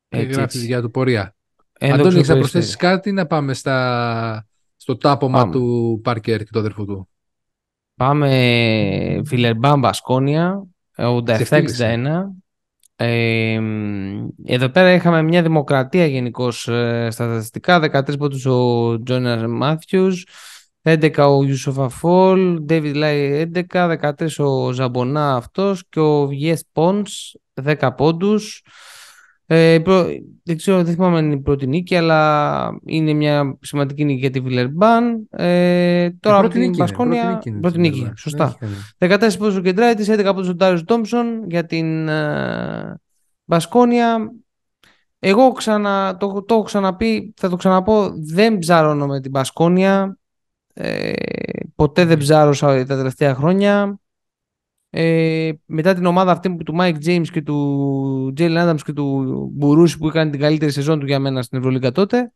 Speaker 1: Έτσι,
Speaker 2: Έτσι, γράφει
Speaker 1: έτσι.
Speaker 2: τη δικιά του πορεία.
Speaker 1: Ένδοξο
Speaker 2: Αντώνη, έχεις να
Speaker 1: περιστέρι.
Speaker 2: προσθέσεις κάτι ή να πάμε στα... στο τάπομα
Speaker 1: Πάμε.
Speaker 2: του Πάρκερ και του αδερφού του;
Speaker 1: Πάμε Βιλερμπάν Μπασκόνια, 87-61.
Speaker 2: Ξεφτύλισε.
Speaker 1: Ε, μ, εδώ πέρα είχαμε μια δημοκρατία γενικώς στα στατιστικά. 13 πόντους ο Τζόναρ Μάθιους, 11 ο Ιούσοφ Αφόλ, David Λάι 11, 13 ο Ζαμπονά αυτός και ο Βιές Πόντς 10 πόντους. Ε, η πρω- δεν ξέρω, δεν θυμάμαι αν είναι η πρώτη νίκη, αλλά είναι μια σημαντική νίκη για τη Βιλερμπάν. Ε, τώρα από
Speaker 2: πρώτη
Speaker 1: την
Speaker 2: νίκη είναι,
Speaker 1: Μπασκόνια.
Speaker 2: πρώτη νίκη είναι
Speaker 1: πρώτη
Speaker 2: της
Speaker 1: νίκη,
Speaker 2: Βιλερμπάν.
Speaker 1: σωστά.
Speaker 2: Δεν έχει κανένα.
Speaker 1: 14 πόντους ο Κεντράτης, 11 πόντους ο Ντάριος Τόμψον για την ε, Μπασκόνια. Εγώ ξανα, το, το έχω ξαναπεί, θα το ξαναπώ, δεν ψάρωνω με την Μπασκόνια. Ε, ποτέ δεν ψάρωσα τα τελευταία χρόνια. Ε, μετά την ομάδα αυτή του Mike James και του Jalen Adams και του Μπουρούση που είχαν την καλύτερη σεζόν του για μένα στην Ευρωλίγκα τότε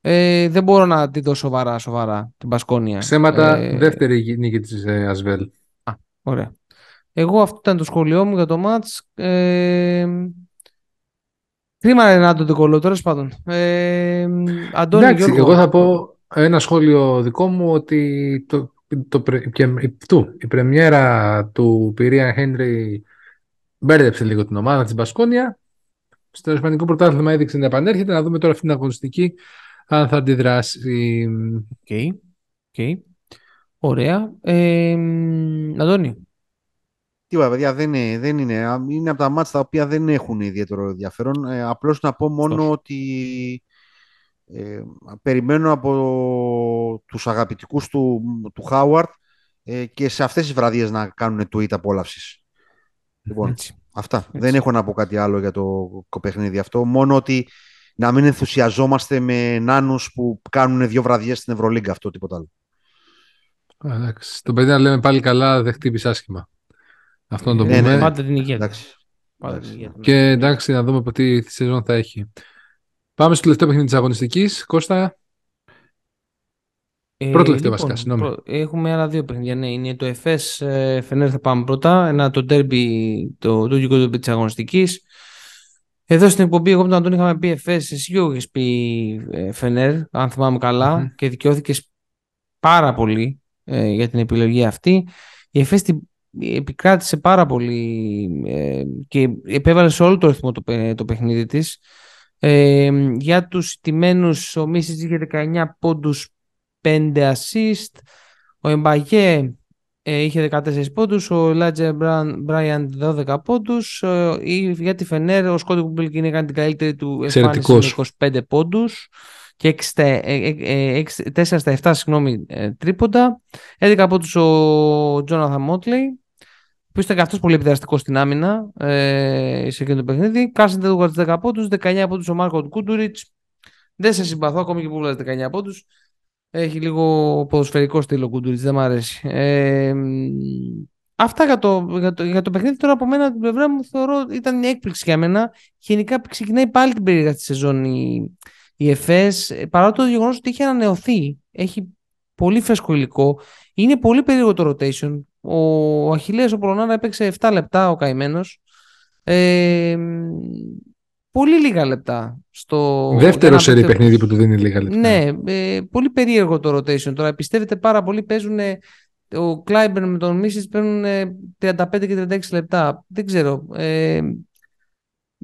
Speaker 1: ε, δεν μπορώ να τη δω σοβαρά, σοβαρά την Μπασκόνια.
Speaker 2: Ψέματα,
Speaker 1: Ε,
Speaker 2: δεύτερη νίκη της ε, Ασβέλ.
Speaker 1: Ωραία. Εγώ αυτό ήταν το σχόλιο μου για το μάτς. Ε, κρίμα ρε Νάντο Ντεκολό, τέλος πάντων. Ε, Αντώνη
Speaker 2: Εντάξει,
Speaker 1: Γιώργο.
Speaker 2: εγώ θα πω ένα σχόλιο δικό μου ότι το, το, πρε- και, του, η πρεμιέρα του Πιέρια Χένρι μπέρδεψε λίγο την ομάδα της Μπασκόνια. Στο Ισπανικό πρωτάθλημα έδειξε να επανέρχεται. Να δούμε τώρα αυτή την αγωνιστική αν θα αντιδράσει.
Speaker 1: OK. OK. Ωραία. Ε, Αντώνη.
Speaker 3: Τίποτα, παιδιά, δεν είναι, δεν είναι. Είναι από τα ματς τα οποία δεν έχουν ιδιαίτερο ενδιαφέρον. Ε, απλώς να πω μόνο ότι ε, περιμένω από τους αγαπητικούς του, του Χάουαρτ ε, και σε αυτές τις βραδιές να κάνουν tweet απόλαυσης. Λοιπόν, αυτά. Δεν έχω να πω κάτι άλλο για το παιχνίδι αυτό. Μόνο ότι να μην ενθουσιαζόμαστε με νάνους που κάνουν δύο βραδιές στην Ευρωλίγκα. Αυτό, τίποτα άλλο.
Speaker 2: Εντάξει. Το παιδί να λέμε πάλι καλά, δεν χτύπησε άσχημα. Αυτό να το
Speaker 1: ναι,
Speaker 2: πούμε.
Speaker 1: ναι, πάντα την υγεία.
Speaker 3: Εντάξει.
Speaker 1: Πάντα την υγεία.
Speaker 2: Και εντάξει, να δούμε από τι σεζόν θα έχει. Πάμε στο τελευταίο παιχνίδι της αγωνιστικής. Κώστα.
Speaker 1: Ε,
Speaker 2: Πρώτο τελευταίο
Speaker 1: λοιπόν,
Speaker 2: βασικά, συγγνώμη.
Speaker 1: πρω- Έχουμε άλλα δύο παιχνίδια. Ναι, είναι το FS ε, Φενέρ θα πάμε πρώτα. Ένα το derby, το το γικό derby της αγωνιστικής. Εδώ στην εκπομπή, εγώ με τον Αντώνη είχαμε πει FS, εσύ και εγώ είχες πει ε, Φενέρ, αν θυμάμαι καλά,
Speaker 2: Μμμ.
Speaker 1: και δικαιώθηκες πάρα πολύ ε, για την επιλογή αυτή. Η FS την επικράτησε πάρα πολύ ε, και επέβαλες σε όλο το ρυθμό το, παι- το παιχνίδι της. Ε, για τους τιμένους ο Μίσης είχε 19 πόντους 5 assist. Ο Εμπαγέ ε, είχε 14 πόντους. Ο Λάτζε Μπράιαντ 12 πόντους. Ε, η- για τη Φενέρ ο Σκότι Κουμπίλκιν έκανε την καλύτερη του εμφάνιση
Speaker 2: Εξαιρετικός.
Speaker 1: με 25 πόντους και 6 στα, ε, ε, ε, έξι- 4 στα 7 συγγνώμη, ε, τρίποντα. 11 πόντους ο Τζόναθαν Μότλεϊ που ήταν και αυτό πολύ επιδραστικός στην άμυνα ε, σε εκείνο το παιχνίδι. Κάρσεν Τέντουγκαρτ 10 πόντους, 19 πόντους ο Μάρκο Κούντουριτ. Δεν σε συμπαθώ ακόμη και που βγάζει 19 πόντους. Έχει λίγο ποδοσφαιρικό στυλ ο Κούντουριτ, δεν μ' αρέσει. Ε, μ, αυτά για το, για, το, για το παιχνίδι τώρα από μένα την πλευρά μου θεωρώ ήταν μια έκπληξη για μένα. Γενικά ξεκινάει πάλι την περίεργα της σεζόν η, η ΕΦΕΣ παρά το γεγονός ότι έχει ανανεωθεί. Έχει πολύ φρέσκο υλικό. Είναι πολύ περίεργο το rotation. Ο Αχιλέας ο Πολωνάρα έπαιξε 7 λεπτά ο καημένος. Ε, πολύ λίγα λεπτά. Στο...
Speaker 2: Δεύτερο
Speaker 1: για να
Speaker 2: σερί
Speaker 1: παίξει-
Speaker 2: παιχνίδι που του δίνει λίγα λεπτά.
Speaker 1: Ναι, ε, πολύ περίεργο το rotation τώρα. Πιστεύετε πάρα πολύ παίζουν ο Κλάιμπερ με τον Μίσης παίρνουν 35 και 36 λεπτά. Δεν ξέρω. Ε,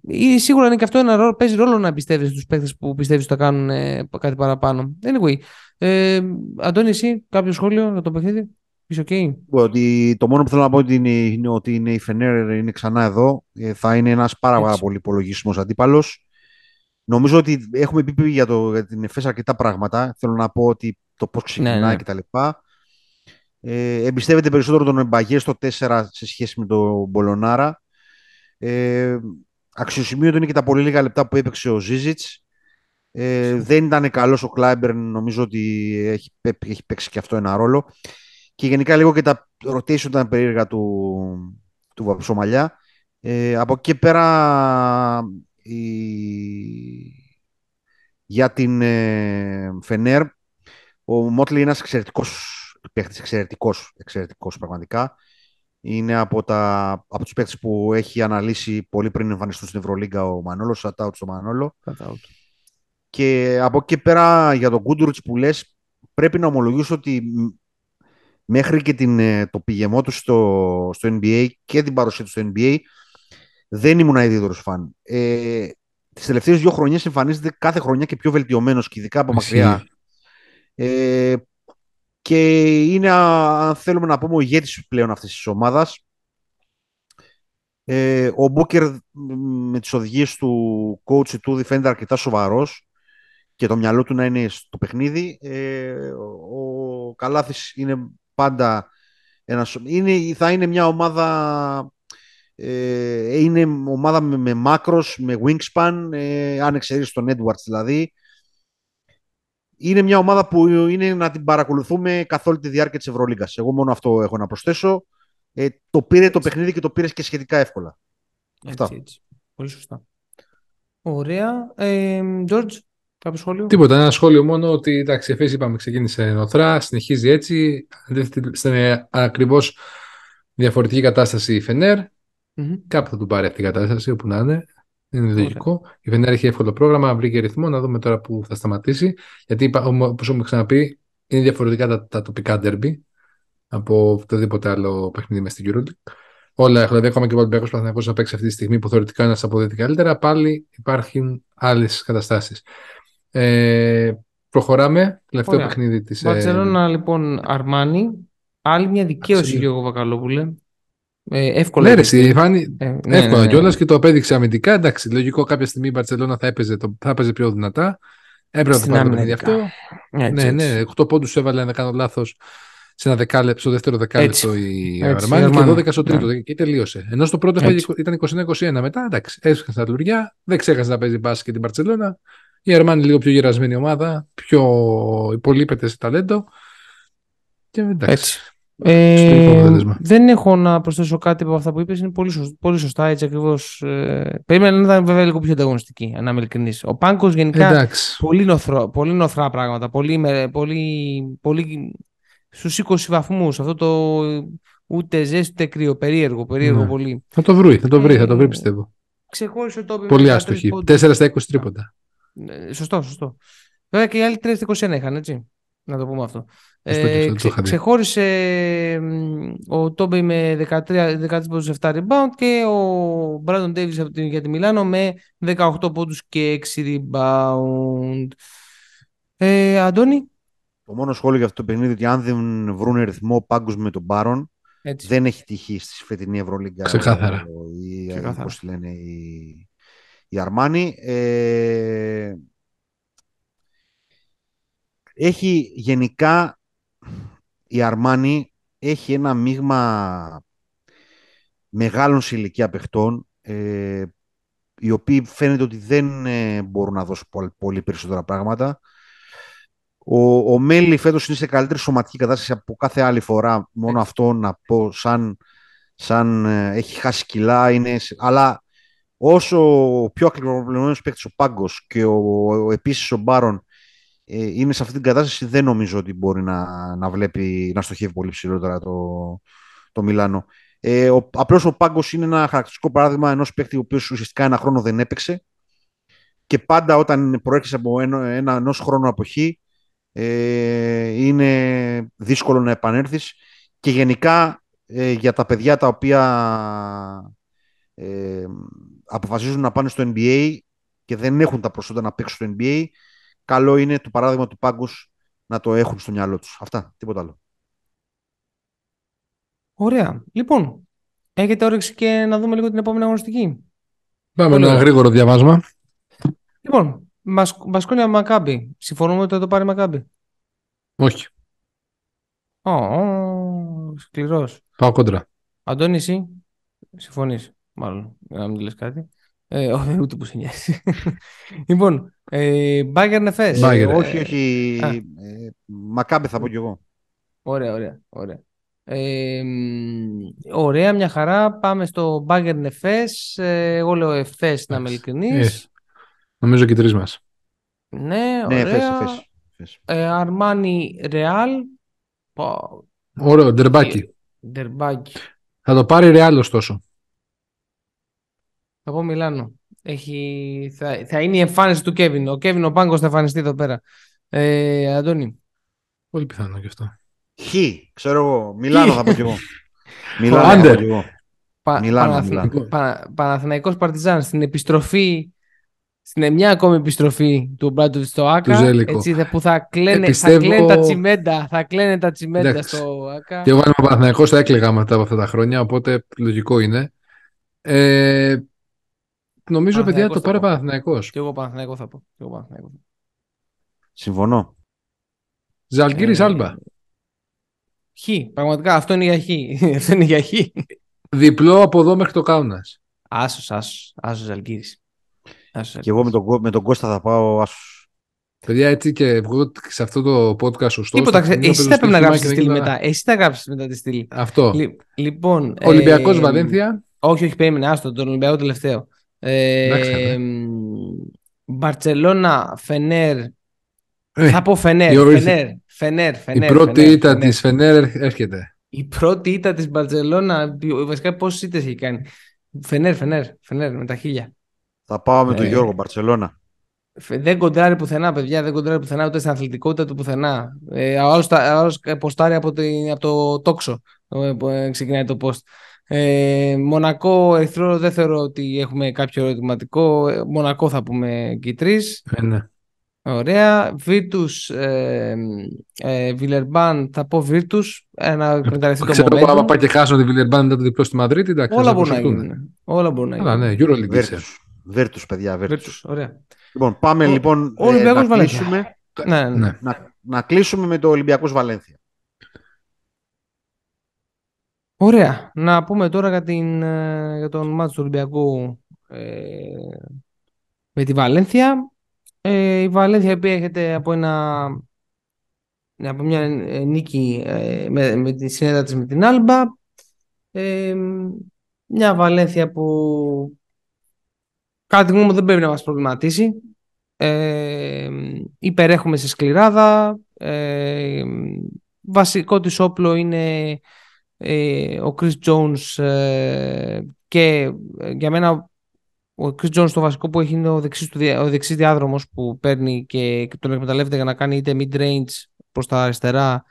Speaker 1: ή σίγουρα είναι και αυτό ένα ρόλο, παίζει ρόλο να πιστεύει στους παίκτες που πιστεύεις ότι θα κάνουν ε, κάτι παραπάνω. Anyway, ε, Αντώνη, εσύ κάποιο σχόλιο για το παιχνίδι; Είσαι ok;
Speaker 3: Ότι το μόνο που θέλω να πω ότι είναι, είναι ότι είναι η Φενέρ είναι ξανά εδώ. Ε, θα είναι ένας πάρα, πάρα
Speaker 1: Έτσι.
Speaker 3: πολύ υπολογίσιμος αντίπαλος. Νομίζω ότι έχουμε πει για, το, για την ΕΦΕΣ αρκετά πράγματα. Θέλω να πω ότι το πώς ξεκινάει
Speaker 1: Ναι, ναι.
Speaker 3: κτλ. Ε, εμπιστεύεται περισσότερο τον Εμπαγέ στο 4 σε σχέση με τον Μπολονάρα. Ε, αξιοσημείωτο είναι και τα πολύ λίγα λεπτά που έπαιξε ο Ζίζιτς. Ε, δεν ήταν καλός ο Κλάιμπερν, νομίζω ότι έχει, πέ- έχει παίξει και αυτό ένα ρόλο. Και γενικά λίγο και τα rotation ήταν περίεργα του, του Βαψομαλιά. Ε, από εκεί και πέρα η... για την ε, Φενέρ ο Μότλι είναι ένας εξαιρετικός παίχτης, εξαιρετικός, εξαιρετικός πραγματικά. Είναι από, τα, από τους παίχτες που έχει αναλύσει πολύ πριν εμφανιστούν στην Ευρωλίγκα ο Μανόλος, shout out στο Μανόλο. Και από εκεί και πέρα για τον Κούντουρτς που λες, πρέπει να ομολογήσω ότι μ, μέχρι και την, ε, το πηγεμό του στο, στο NBA και την παρουσία του στο NBA δεν ήμουν ιδιαίτερος φαν. Ε, τις τελευταίες δύο χρονιές εμφανίζεται κάθε χρονιά και πιο βελτιωμένος και ειδικά από
Speaker 2: Ισχύει.
Speaker 3: μακριά. Ε, και είναι, α, αν θέλουμε να πούμε, ο ηγέτης πλέον αυτής της ομάδας. Ε, ο Μπούκερ μ, με τις οδηγίες του coach του φαίνεται αρκετά σοβαρός και το μυαλό του να είναι στο παιχνίδι. Ε, ο ο Καλάθης είναι πάντα ένας, είναι, θα είναι μια ομάδα ε, είναι ομάδα με, με μάκρος, με wingspan, ε, αν εξαιρείς τον Edwards δηλαδή. Είναι μια ομάδα που είναι να την παρακολουθούμε καθ' όλη τη διάρκεια της Ευρωλίγκας. Εγώ μόνο αυτό έχω να προσθέσω. Ε, το πήρε το παιχνίδι και το πήρες και σχετικά εύκολα. Αυτά.
Speaker 1: Έτσι, έτσι. Πολύ σωστά. Ωραία. Ε, George, κάποιο σχόλιο;
Speaker 2: Τίποτα, ένα σχόλιο μόνο ότι εντάξει, η Εφέση είπαμε ξεκίνησε νοθρά, συνεχίζει έτσι. Αντίθετα, Στην ακριβώς διαφορετική κατάσταση η Φενέρ.
Speaker 1: Μμμ.
Speaker 2: Κάπου θα του πάρει αυτή η κατάσταση, όπου να είναι. Είναι λογικό. Η Φενέρ έχει εύκολο πρόγραμμα, βρήκε ρυθμό. Να δούμε τώρα που θα σταματήσει. Γιατί, όπως έχουμε ξαναπεί, είναι διαφορετικά τα, τα τοπικά ντέρμπι από οποιοδήποτε άλλο παιχνίδι με στην EuroLeague. Όλα, δηλαδή ακόμα και ο Ολυμπιακός Παναθυνακό να παίξει αυτή τη στιγμή που θεωρητικά είναι αποδίδει καλύτερα, πάλι υπάρχουν άλλες καταστάσεις. Ε, προχωράμε. Τελευταίο
Speaker 1: Ωραία.
Speaker 2: παιχνίδι της.
Speaker 1: Μπαρσελόνα, λοιπόν, Αρμάνι. Άλλη μια δικαίωση,
Speaker 2: Αξίζει.
Speaker 1: Γιώργο Βακαλόπουλε. Ε, εύκολα.
Speaker 2: Ναι, ρε,
Speaker 1: γιατί-
Speaker 2: εσύ, φάνη,
Speaker 1: Ε, ναι,
Speaker 2: εύκολα
Speaker 1: ναι, ναι.
Speaker 2: κιόλας και το απέδειξε αμυντικά. Εντάξει, λογικό κάποια στιγμή η Μπαρσελόνα θα έπαιζε, το, θα έπαιζε πιο δυνατά. Έπρεπε να το
Speaker 1: Στην
Speaker 2: πάρει το
Speaker 1: άμυνα
Speaker 2: παιχνίδι
Speaker 1: ειδικά.
Speaker 2: αυτό.
Speaker 1: Έτσι,
Speaker 2: ναι,
Speaker 1: έτσι.
Speaker 2: ναι. 8 πόντους έβαλε, αν δεν κάνω λάθος, σε ένα δεκάλεπτο, στο δεύτερο δεκάλεπτο
Speaker 1: Έτσι.
Speaker 2: η
Speaker 1: Έτσι,
Speaker 2: Αρμάνι
Speaker 1: η
Speaker 2: και
Speaker 1: Αρμάνι.
Speaker 2: 12 στο τρίτο.
Speaker 1: Ναι.
Speaker 2: Και τελείωσε. Ενώ στο πρώτο έφαγε-
Speaker 1: Έτσι.
Speaker 2: ήταν 21-21. Μετά εντάξει, έσχασε τα λουριά, δεν ξέχασε να παίζει μπάσκετ και την Μπαρσελόνα. Η Αρμάνι λίγο πιο γερασμένη ομάδα, πιο υπολείπεται σε ταλέντο. Και εντάξει.
Speaker 1: Έτσι.
Speaker 2: Στο
Speaker 1: Ε,
Speaker 2: αποτέλεσμα.
Speaker 1: δεν έχω να προσθέσω κάτι από αυτά που είπες, είναι πολύ, σωστά, πολύ σωστά, έτσι ακριβώς. Ε, περίμενα να ήταν βέβαια λίγο πιο ανταγωνιστική, αν είμαι ειλικρινής. Ο Πάγκος γενικά
Speaker 2: Εντάξει.
Speaker 1: πολύ, νοθρό, πολύ νοθρά πράγματα, πολύ, με- πολύ, πολύ στους 20 βαθμούς, αυτό το ούτε ζέστη ούτε κρύο, περίεργο, περίεργο
Speaker 2: Ναι.
Speaker 1: πολύ.
Speaker 2: Θα το βρει, θα το βρει, θα το βρει
Speaker 1: Ε,
Speaker 2: πιστεύω.
Speaker 1: Ξεχώρισε ο Τόμπι με
Speaker 2: Πολύ
Speaker 1: 13
Speaker 2: άστοχη.
Speaker 1: πόντους.
Speaker 2: 4 στα 20 τρίποτα.
Speaker 1: Ε, Σωστό, σωστό. Βέβαια και οι άλλοι 3 στα 21 είχαν, έτσι. Να το πούμε αυτό.
Speaker 2: Σωστό και αυτό, το
Speaker 1: ξε-
Speaker 2: είχα δει.
Speaker 1: ξεχώρισε μ, ο Τόμπι με 13, 13 πόντους 7 rebound και ο Μπράντον Ντέιβις από την- για τη Μιλάνο με 18 πόντους και 6 rebound. Ε, Αντώνη,
Speaker 3: Το μόνο σχόλιο για αυτό το παιχνίδι ότι αν δεν βρουν ρυθμό πάγκους με τον Μπάρον,
Speaker 1: έτσι.
Speaker 3: δεν έχει τυχεί στη φετινή Ευρωλίγκα.
Speaker 2: Ξεκάθαρα.
Speaker 3: ο- Η,
Speaker 1: Ξεκάθαρα.
Speaker 3: πώς τη λένε, η, η Αρμάνη. Ε, έχει γενικά η Αρμάνη έχει ένα μείγμα μεγάλων σε ηλικία παιχτών ε, οι οποίοι φαίνεται ότι δεν ε, μπορούν να δώσουν πολύ, πολύ περισσότερα πράγματα. Ο, ο Μέλι φέτος είναι σε καλύτερη σωματική κατάσταση από κάθε άλλη φορά. Μόνο
Speaker 1: Έτσι.
Speaker 3: αυτό να πω σαν, σαν ε, έχει χάσει κιλά. Είναι, σε- αλλά όσο πιο ακριβοπληρωμένος παίκτης ο Πάγκος και ο, ο, επίσης ο Μπάρον ε, είναι σε αυτή την κατάσταση δεν νομίζω ότι μπορεί να, να βλέπει, να στοχεύει πολύ ψηλότερα το, το Μιλάνο. Ε, ο, απλώς ο Πάγκος είναι ένα χαρακτηριστικό παράδειγμα ενός παίκτη ο οποίος ουσιαστικά ένα χρόνο δεν έπαιξε και πάντα όταν προέρχεσαι από ένα, ένα ενός χρόνου αποχή ε, είναι δύσκολο να επανέλθεις και γενικά ε, για τα παιδιά τα οποία ε, αποφασίζουν να πάνε στο NBA και δεν έχουν τα προσόντα να παίξουν στο NBA καλό είναι το παράδειγμα του Πάγκους να το έχουν στο μυαλό τους. Αυτά, τίποτα άλλο.
Speaker 1: Ωραία. Λοιπόν, έχετε όρεξη και να δούμε λίγο την επόμενη αγωνιστική.
Speaker 2: Πάμε
Speaker 1: Πολύ
Speaker 2: ένα
Speaker 1: ωραία.
Speaker 2: γρήγορο διαβάσμα.
Speaker 1: Λοιπόν, Μπασκ- Μπασκόνια Μακάμπι. Συμφωνούμε ότι θα το πάρει Μακάμπι;
Speaker 2: Όχι,
Speaker 1: Ω, ω, σκληρός.
Speaker 2: πάω κόντρα.
Speaker 1: Αντώνη, εσύ συμφωνείς, μάλλον, για να μην λες κάτι. Ε, όχι, ούτε που σε νοιάζει. λοιπόν, ε, Bayern Efes.
Speaker 2: Bayern.
Speaker 3: Ε,
Speaker 2: Ε,
Speaker 3: όχι, όχι.
Speaker 1: α.
Speaker 3: Ε, Μακάμπε θα πω κι εγώ.
Speaker 1: Ωραία, ωραία, ωραία. Ε, μ, ωραία, μια χαρά. Πάμε στο Bayern Efes. Ε, εγώ λέω Efes, να είμαι
Speaker 2: Εντάξει.
Speaker 1: ειλικρινής.
Speaker 2: Ε, Νομίζω και οι τρεις μας.
Speaker 1: Ναι,
Speaker 3: Ναι,
Speaker 1: ωραία.
Speaker 3: φες, φες, φες.
Speaker 1: Ε, Αρμάνι Real. Πω,
Speaker 2: Ωραίο, ντερμπάκι.
Speaker 1: Ντερμπάκι.
Speaker 2: Θα το πάρει ρεάλ ωστόσο.
Speaker 1: Θα πω Μιλάνο. Έχει... Θα, θα είναι η εμφάνιση του Κέβιν. Ο Κέβιν ο Πάγκος θα εμφανιστεί εδώ πέρα. Ε, Αντώνη.
Speaker 2: Πολύ πιθανό και αυτό.
Speaker 3: Χ, ξέρω εγώ. Μιλάνο
Speaker 1: Χ.
Speaker 3: θα πω κι εγώ. Μιλάνο θα πω
Speaker 2: Άντερ.
Speaker 3: κι εγώ.
Speaker 1: Πα,
Speaker 3: Μιλάνο,
Speaker 1: Παναθ-
Speaker 3: Μιλάνο.
Speaker 1: Πα- Παναθηναϊκός Παρτιζάν στην επιστροφή στην μια ακόμη επιστροφή του Μπράντοβιτς στο ΑΚΑ
Speaker 2: Του Ζέλικο.
Speaker 1: έτσι, θα- που θα κλαίνε,
Speaker 2: Ε, πιστεύω-
Speaker 1: θα κλαίνε τα τσιμέντα θα κλαίνε τα τσιμέντα
Speaker 2: Εντάξει.
Speaker 1: στο ΑΚΑ
Speaker 2: Και εγώ αν είμαι Παναθηναϊκός θα έκλαιγα μετά από αυτά τα χρόνια, οπότε λογικό είναι. Ε, νομίζω, παιδιά,
Speaker 1: Παναθηναϊκός
Speaker 2: το
Speaker 1: θα
Speaker 2: πάρει
Speaker 1: πω.
Speaker 2: Παναθηναϊκός.
Speaker 1: και εγώ Παναθηναϊκός θα πω και εγώ Παναθηναϊκός θα πω.
Speaker 3: Συμφωνώ.
Speaker 2: Ζαλγκύρης
Speaker 1: Ε,
Speaker 2: Άλμπα.
Speaker 1: Χ, πραγματικά αυτό είναι για Χ αυτό είναι για Χ
Speaker 2: Διπλό από εδώ μέχρι το Κάουνας.
Speaker 1: Άσος, άσος, άσος Ζαλγκύρης Άσος
Speaker 3: Και εγώ με τον, Κω- με τον Κώστα θα πάω άσους.
Speaker 2: Παιδιά, έτσι και βγω σε αυτό το podcast σωστό.
Speaker 1: Τίποτα,
Speaker 2: στα
Speaker 1: ξέ-
Speaker 2: παιχνίδια
Speaker 1: εσύ
Speaker 2: παίζω
Speaker 1: θα πρέπει να
Speaker 2: στοίχημα
Speaker 1: γράψεις
Speaker 2: και
Speaker 1: τη
Speaker 2: δεν
Speaker 1: στήλη
Speaker 2: κοιτάω.
Speaker 1: μετά. Εσύ θα γράψεις μετά τη στήλη.
Speaker 2: Αυτό.
Speaker 1: Λι- λοιπόν.
Speaker 2: Ολυμπιακός
Speaker 1: ε,
Speaker 2: Βαλένθια.
Speaker 1: Όχι, όχι, περίμενε. Άστο, τον Ολυμπιακό τελευταίο.
Speaker 2: Εντάξει,
Speaker 1: Ε,
Speaker 2: ρε.
Speaker 1: μ, Μπαρτσελώνα, Φενέρ.
Speaker 2: Ε,
Speaker 1: θα πω Φενέρ.
Speaker 2: η ορίθ-
Speaker 1: Φενέρ, Φενέρ,
Speaker 2: η
Speaker 1: Φενέρ,
Speaker 2: πρώτη
Speaker 1: Φενέρ,
Speaker 2: ήττα
Speaker 1: Φενέρ.
Speaker 2: της Φενέρ έρχεται.
Speaker 1: Η πρώτη ήττα της Μπαρτσελώνα. Βασικά πόσες ήττες έχει κάνει; Φενέρ, Φενέρ, Φενέρ με τα χίλια.
Speaker 3: Θα πάω με τον
Speaker 1: Ε.
Speaker 3: Γιώργο Μπαρσελώνα.
Speaker 1: Φε- Δεν κοντράρει πουθενά, παιδιά. Δεν κοντράρει πουθενά ούτε στην αθλητικότητα του πουθενά. Ε, ο άλλος, τα- ο άλλος ποστάρει από, την- από το τόξο. ε, που ε, ξεκινάει το post. Ε, Μονακό, Ερυθρό, δεν θεωρώ ότι έχουμε κάποιο ερωτηματικό. Ε, Μονακό θα πούμε και οι τρεις.
Speaker 2: Ε, ναι.
Speaker 1: Ωραία. Βίρτους, ε, ε, Βιλερμπάν, θα πω Βίρτους, ε, να εκμεταλλευτεί το
Speaker 2: Ξέρω εγώ, άμα
Speaker 1: momentum.
Speaker 2: πάει και χάσουν τη Βιλερμπάν μετά το διπλό στη Μαδρίτη, εντάξει.
Speaker 1: Όλα
Speaker 2: θα
Speaker 1: μπορούν να
Speaker 2: προσεχτούν.
Speaker 1: γίνουν. Όλα μπορούν να
Speaker 2: Αλλά
Speaker 1: γίνουν.
Speaker 2: ναι, Euroleague είσαι.
Speaker 3: Virtus. Virtus, παιδιά, Virtus.
Speaker 1: Βίρτους, ωραία.
Speaker 3: Λοιπόν, πάμε
Speaker 1: Ο-
Speaker 3: λοιπόν
Speaker 1: ο Ολυμπιακός
Speaker 3: να,
Speaker 1: Βαλένθια.
Speaker 3: κλείσουμε,
Speaker 1: Ναι, ναι.
Speaker 2: Ναι.
Speaker 3: να, να κλείσουμε με το Ολυμπιακός Βαλένθια.
Speaker 1: Ωραία. Να πούμε τώρα για, την, ε, για τον μάτσο του Ολυμπιακού ε, με τη Βαλένθια. Ε, η Βαλένθια η οποία έρχεται από, ένα, από μια ε, νίκη ε, με, με τη συνέδρα της με την Άλμπα. Ε, μια Βαλένθια που κατά τη γνώμη μου δεν πρέπει να μας προβληματίσει. Ε, υπερέχουμε σε σκληράδα. Ε, βασικό της όπλο είναι ε, ο Chris Jones ε, και ε, για μένα ο Chris Jones το βασικό που έχει είναι ο δεξής, του, δια- ο δεξής διάδρομος που παίρνει και, και τον εκμεταλλεύεται για να κάνει είτε mid-range προς τα αριστερά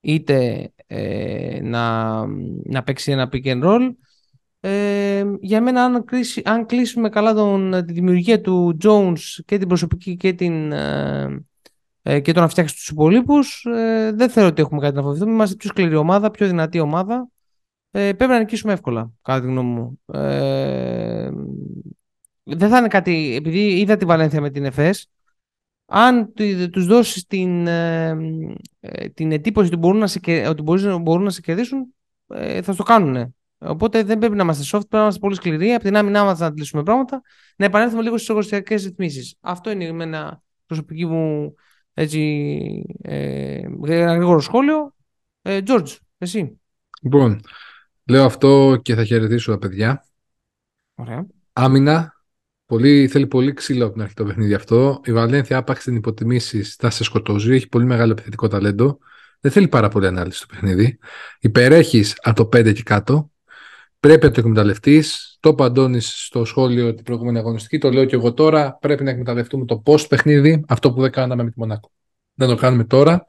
Speaker 1: είτε ε, να, να παίξει ένα pick and roll. Ε, για μένα αν, κλείσει- αν κλείσουμε καλά τον, τη δημιουργία του Jones και την προσωπική και την, ε, ε, και το να φτιάξεις τους υπολείπους ε, δεν θεωρώ ότι έχουμε κάτι να φοβηθούμε. Είμαστε πιο σκληρή ομάδα, πιο δυνατή ομάδα. Ε, πρέπει να νικήσουμε εύκολα, κατά τη γνώμη μου. Ε, δεν θα είναι κάτι, επειδή είδα τη Βαλένθια με την ΕΦΕΣ, αν του- τους δώσεις την, ε, ε, την εντύπωση ότι μπορούν να σε, κε- ότι μπορείς- μπορούν να σε κερδίσουν, ε, θα στο κάνουν. Οπότε δεν πρέπει να είμαστε soft, πρέπει να είμαστε πολύ σκληροί. Από την άμυνά μας να αντλήσουμε πράγματα, να επανέλθουμε λίγο στις εργοστιακές ρυθμίσεις. Αυτό είναι με ένα προσωπική μου έτσι, ε, ένα γρήγορο σχόλιο. Ε, George, εσύ.
Speaker 2: Λοιπόν, λέω αυτό και θα χαιρετήσω τα παιδιά.
Speaker 1: Ωραία.
Speaker 2: Άμυνα. Πολύ, θέλει πολύ ξύλο από την αρχή το παιχνίδι αυτό. Η Βαλένθια άπαξ την υποτιμήσεις, θα σε σκοτώζει. Έχει πολύ μεγάλο επιθετικό ταλέντο. Δεν θέλει πάρα πολύ ανάλυση το παιχνίδι. Υπερέχεις από το 5 και κάτω. Πρέπει να το εκμεταλλευτείς. Το είπε ο Αντώνης στο σχόλιο την προηγούμενη αγωνιστική. Το λέω και εγώ τώρα. Πρέπει να εκμεταλλευτούμε το post παιχνίδι. Αυτό που δεν κάναμε με τη Μονάκο. Δεν το κάνουμε τώρα.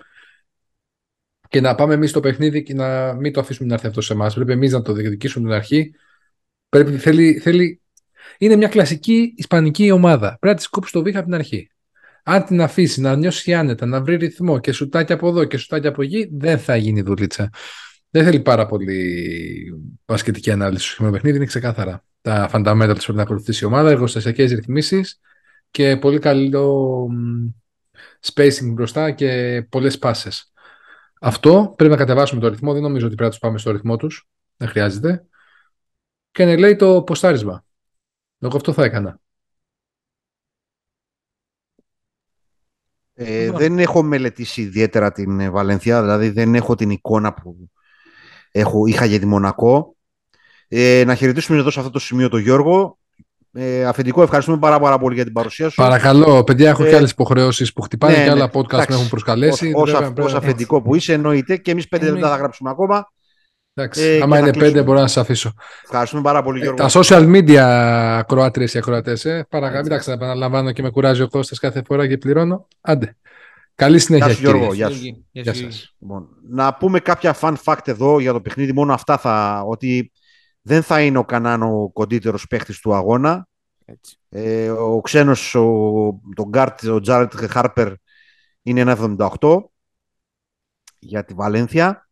Speaker 2: Και να πάμε εμείς στο παιχνίδι και να μην το αφήσουμε να έρθει αυτό σε εμάς. Πρέπει εμείς να το διεκδικήσουμε την αρχή. Πρέπει, θέλει, θέλει είναι μια κλασική ισπανική ομάδα. Πρέπει να τη κόψει το βήχα από την αρχή. Αν την αφήσεις να νιώσει άνετα, να βρει ρυθμό και σουτάκι από εδώ και σουτάκι από εκεί, δεν θα γίνει δουλίτσα. Δεν θέλει πάρα πολύ μπασκετική ανάλυση στο σημερινό παιχνίδι, είναι ξεκάθαρα. Τα fundamentals πρέπει να ακολουθήσει η ομάδα, εργοστασιακές ρυθμίσεις και πολύ καλό μ, spacing μπροστά και πολλές πάσες. Αυτό πρέπει να κατεβάσουμε το ρυθμό. Δεν νομίζω ότι πρέπει να τους πάμε στο ρυθμό τους. Δεν χρειάζεται. Και να λέει το ποστάρισμα. Εγώ αυτό θα έκανα.
Speaker 3: Ε,
Speaker 1: Μπράβο.
Speaker 3: δεν έχω μελετήσει ιδιαίτερα την ε, Βαλένθια, δηλαδή δεν έχω την εικόνα που έχω, είχα για τη Μονακό. Ε, να χαιρετήσουμε εδώ σε αυτό το σημείο τον Γιώργο. Ε, αφεντικό, ευχαριστούμε πάρα, πάρα πολύ για την παρουσία σου.
Speaker 2: Παρακαλώ, παιδιά, έχω
Speaker 3: Ε,
Speaker 2: και άλλες υποχρεώσεις που χτυπάνε
Speaker 3: ναι,
Speaker 2: και άλλα
Speaker 3: ναι,
Speaker 2: podcast
Speaker 3: εντάξει.
Speaker 2: με έχουν προσκαλέσει.
Speaker 3: Ως, ως,
Speaker 2: Πρέπει-
Speaker 3: αφ-
Speaker 2: πρέπει-
Speaker 3: ως αφεντικό που είσαι, εννοείται. Και εμείς πέντε
Speaker 1: Εννοείται.
Speaker 3: λεπτά θα γράψουμε ακόμα.
Speaker 2: Εντάξει,
Speaker 3: ε, και
Speaker 2: άμα
Speaker 3: θα
Speaker 2: είναι
Speaker 3: κλείσουμε.
Speaker 2: πέντε, μπορώ να σας αφήσω.
Speaker 3: Ευχαριστούμε πάρα πολύ,
Speaker 2: Ε,
Speaker 3: Γιώργο.
Speaker 2: τα social media ακροάτριε ή ακροατέ, ε, παρακαλώ,
Speaker 1: Έτσι.
Speaker 2: μην τα επαναλαμβάνω και με κουράζει ο Κώστας κάθε φορά και πληρώνω. Άντε. Καλή συνέχεια,
Speaker 3: Γεια σου, Γιώργο.
Speaker 2: κύριε.
Speaker 3: Γεια σου.
Speaker 1: Γεια
Speaker 2: Γεια
Speaker 1: σου,
Speaker 2: σας.
Speaker 1: Γιώργη.
Speaker 3: Λοιπόν, να πούμε κάποια fun fact εδώ για το παιχνίδι. Μόνο αυτά θα. ότι δεν θα είναι ο Κανάνο ο κοντύτερος παίχτης του αγώνα.
Speaker 1: Έτσι.
Speaker 3: Ε, ο ξένος, ο, τον γκαρντ, ο Τζάρετ Χάρπερ, είναι 1,78 για τη Βαλένθια.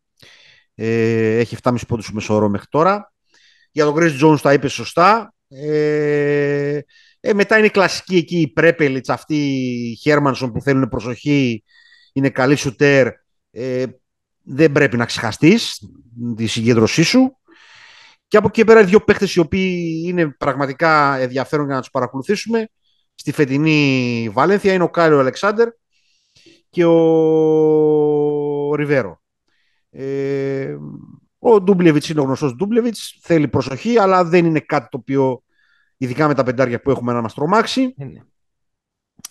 Speaker 3: Ε, έχει 7,5 πόντους στο μέσο όρο μέχρι τώρα. Για τον Chris Jones τα είπε σωστά. Ε, ε, μετά είναι η κλασική εκεί η Πρέπελιτς, αυτοί οι Χέρμανσον που θέλουν προσοχή, είναι καλή σουτέρ. Ε, δεν πρέπει να ξεχαστείς τη συγκέντρωσή σου. Και από εκεί και πέρα οι δύο παίχτες οι οποίοι είναι πραγματικά ενδιαφέρον για να τους παρακολουθήσουμε στη φετινή Βαλένθια είναι ο Κάριο Αλεξάνδερ και ο Ριβέρο. Ε, ο Ντούμπλεβιτς είναι ο γνωστός Ντούμπλεβιτς, θέλει προσοχή, αλλά δεν είναι κάτι το οποίο, ειδικά με τα πεντάρια που έχουμε να μας τρομάξει.
Speaker 1: Είναι.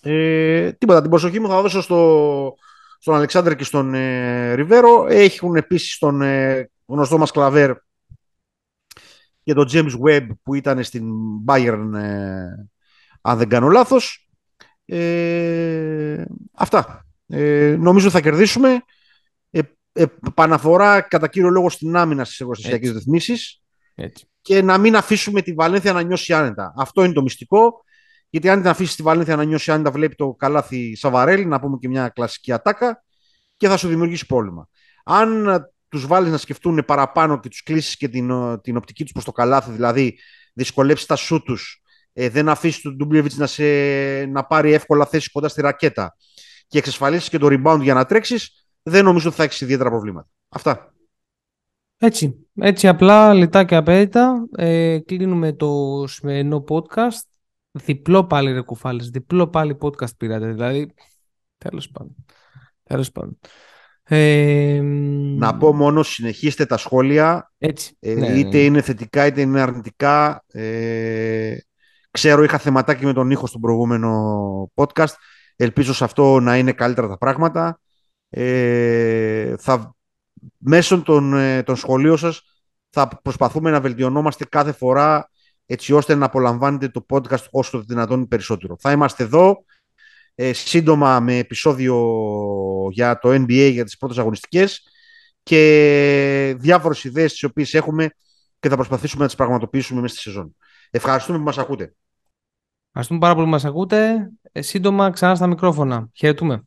Speaker 3: Ε, τίποτα, την προσοχή μου θα δώσω στο, στον Αλεξάνδρ και στον ε, Ριβέρο. Έχουν επίσης τον ε, γνωστό μας κλαβέρ και τον James Webb που ήταν στην Bayern, ε, αν δεν κάνω λάθος. Ε, αυτά. Ε, νομίζω θα κερδίσουμε. Ε, ε, παναφορά κατά κύριο λόγο στην άμυνα στις εργοστασιακές
Speaker 1: Έτσι.
Speaker 3: ρυθμίσεις
Speaker 1: Έτσι.
Speaker 3: και να μην αφήσουμε τη Βαλένθια να νιώσει άνετα. Αυτό είναι το μυστικό. Γιατί αν την αφήσει τη Βαλένθια να νιώσει, αν τα βλέπει το καλάθι Σαβαρέλ, να πούμε και μια κλασική ατάκα, και θα σου δημιουργήσει πρόβλημα. Αν τους βάλεις να σκεφτούν παραπάνω και τους κλείσεις και την, την οπτική τους προς το καλάθι, δηλαδή δυσκολέψεις τα σου τους, ε, δεν αφήσεις τον Ντούμπλεβιτ να, σε, να πάρει εύκολα θέση κοντά στη ρακέτα και εξασφαλίσεις και το rebound για να τρέξεις, δεν νομίζω ότι θα έχεις ιδιαίτερα προβλήματα. Αυτά.
Speaker 1: Έτσι, έτσι απλά, λιτά και απέριτα, ε, κλείνουμε το σημερινό podcast. Διπλό πάλι ρε κουφάλες, διπλό πάλι podcast πήρατε, δηλαδή, τέλος πάντων. Τέλος πάντων.
Speaker 3: Ε, να πω μόνο, συνεχίστε τα σχόλια,
Speaker 1: έτσι,
Speaker 3: ε,
Speaker 1: ναι,
Speaker 3: είτε
Speaker 1: ναι.
Speaker 3: είναι θετικά είτε είναι αρνητικά. Ε, ξέρω, είχα θεματάκι με τον ήχο στον προηγούμενο podcast. Ελπίζω σε αυτό να είναι καλύτερα τα πράγματα. Ε, θα, μέσω των, ε, των σχολείων σας θα προσπαθούμε να βελτιωνόμαστε κάθε φορά έτσι ώστε να απολαμβάνετε το podcast όσο το δυνατόν περισσότερο. Θα είμαστε εδώ ε, σύντομα με επεισόδιο για το NBA για τις πρώτες αγωνιστικές και διάφορες ιδέες τις οποίες έχουμε και θα προσπαθήσουμε να τις πραγματοποιήσουμε μέσα στη σεζόν. Ευχαριστούμε που μας ακούτε.
Speaker 1: Ευχαριστούμε πάρα πολύ που μας ακούτε. Ε, σύντομα ξανά στα μικρόφωνα. Χαιρετούμε.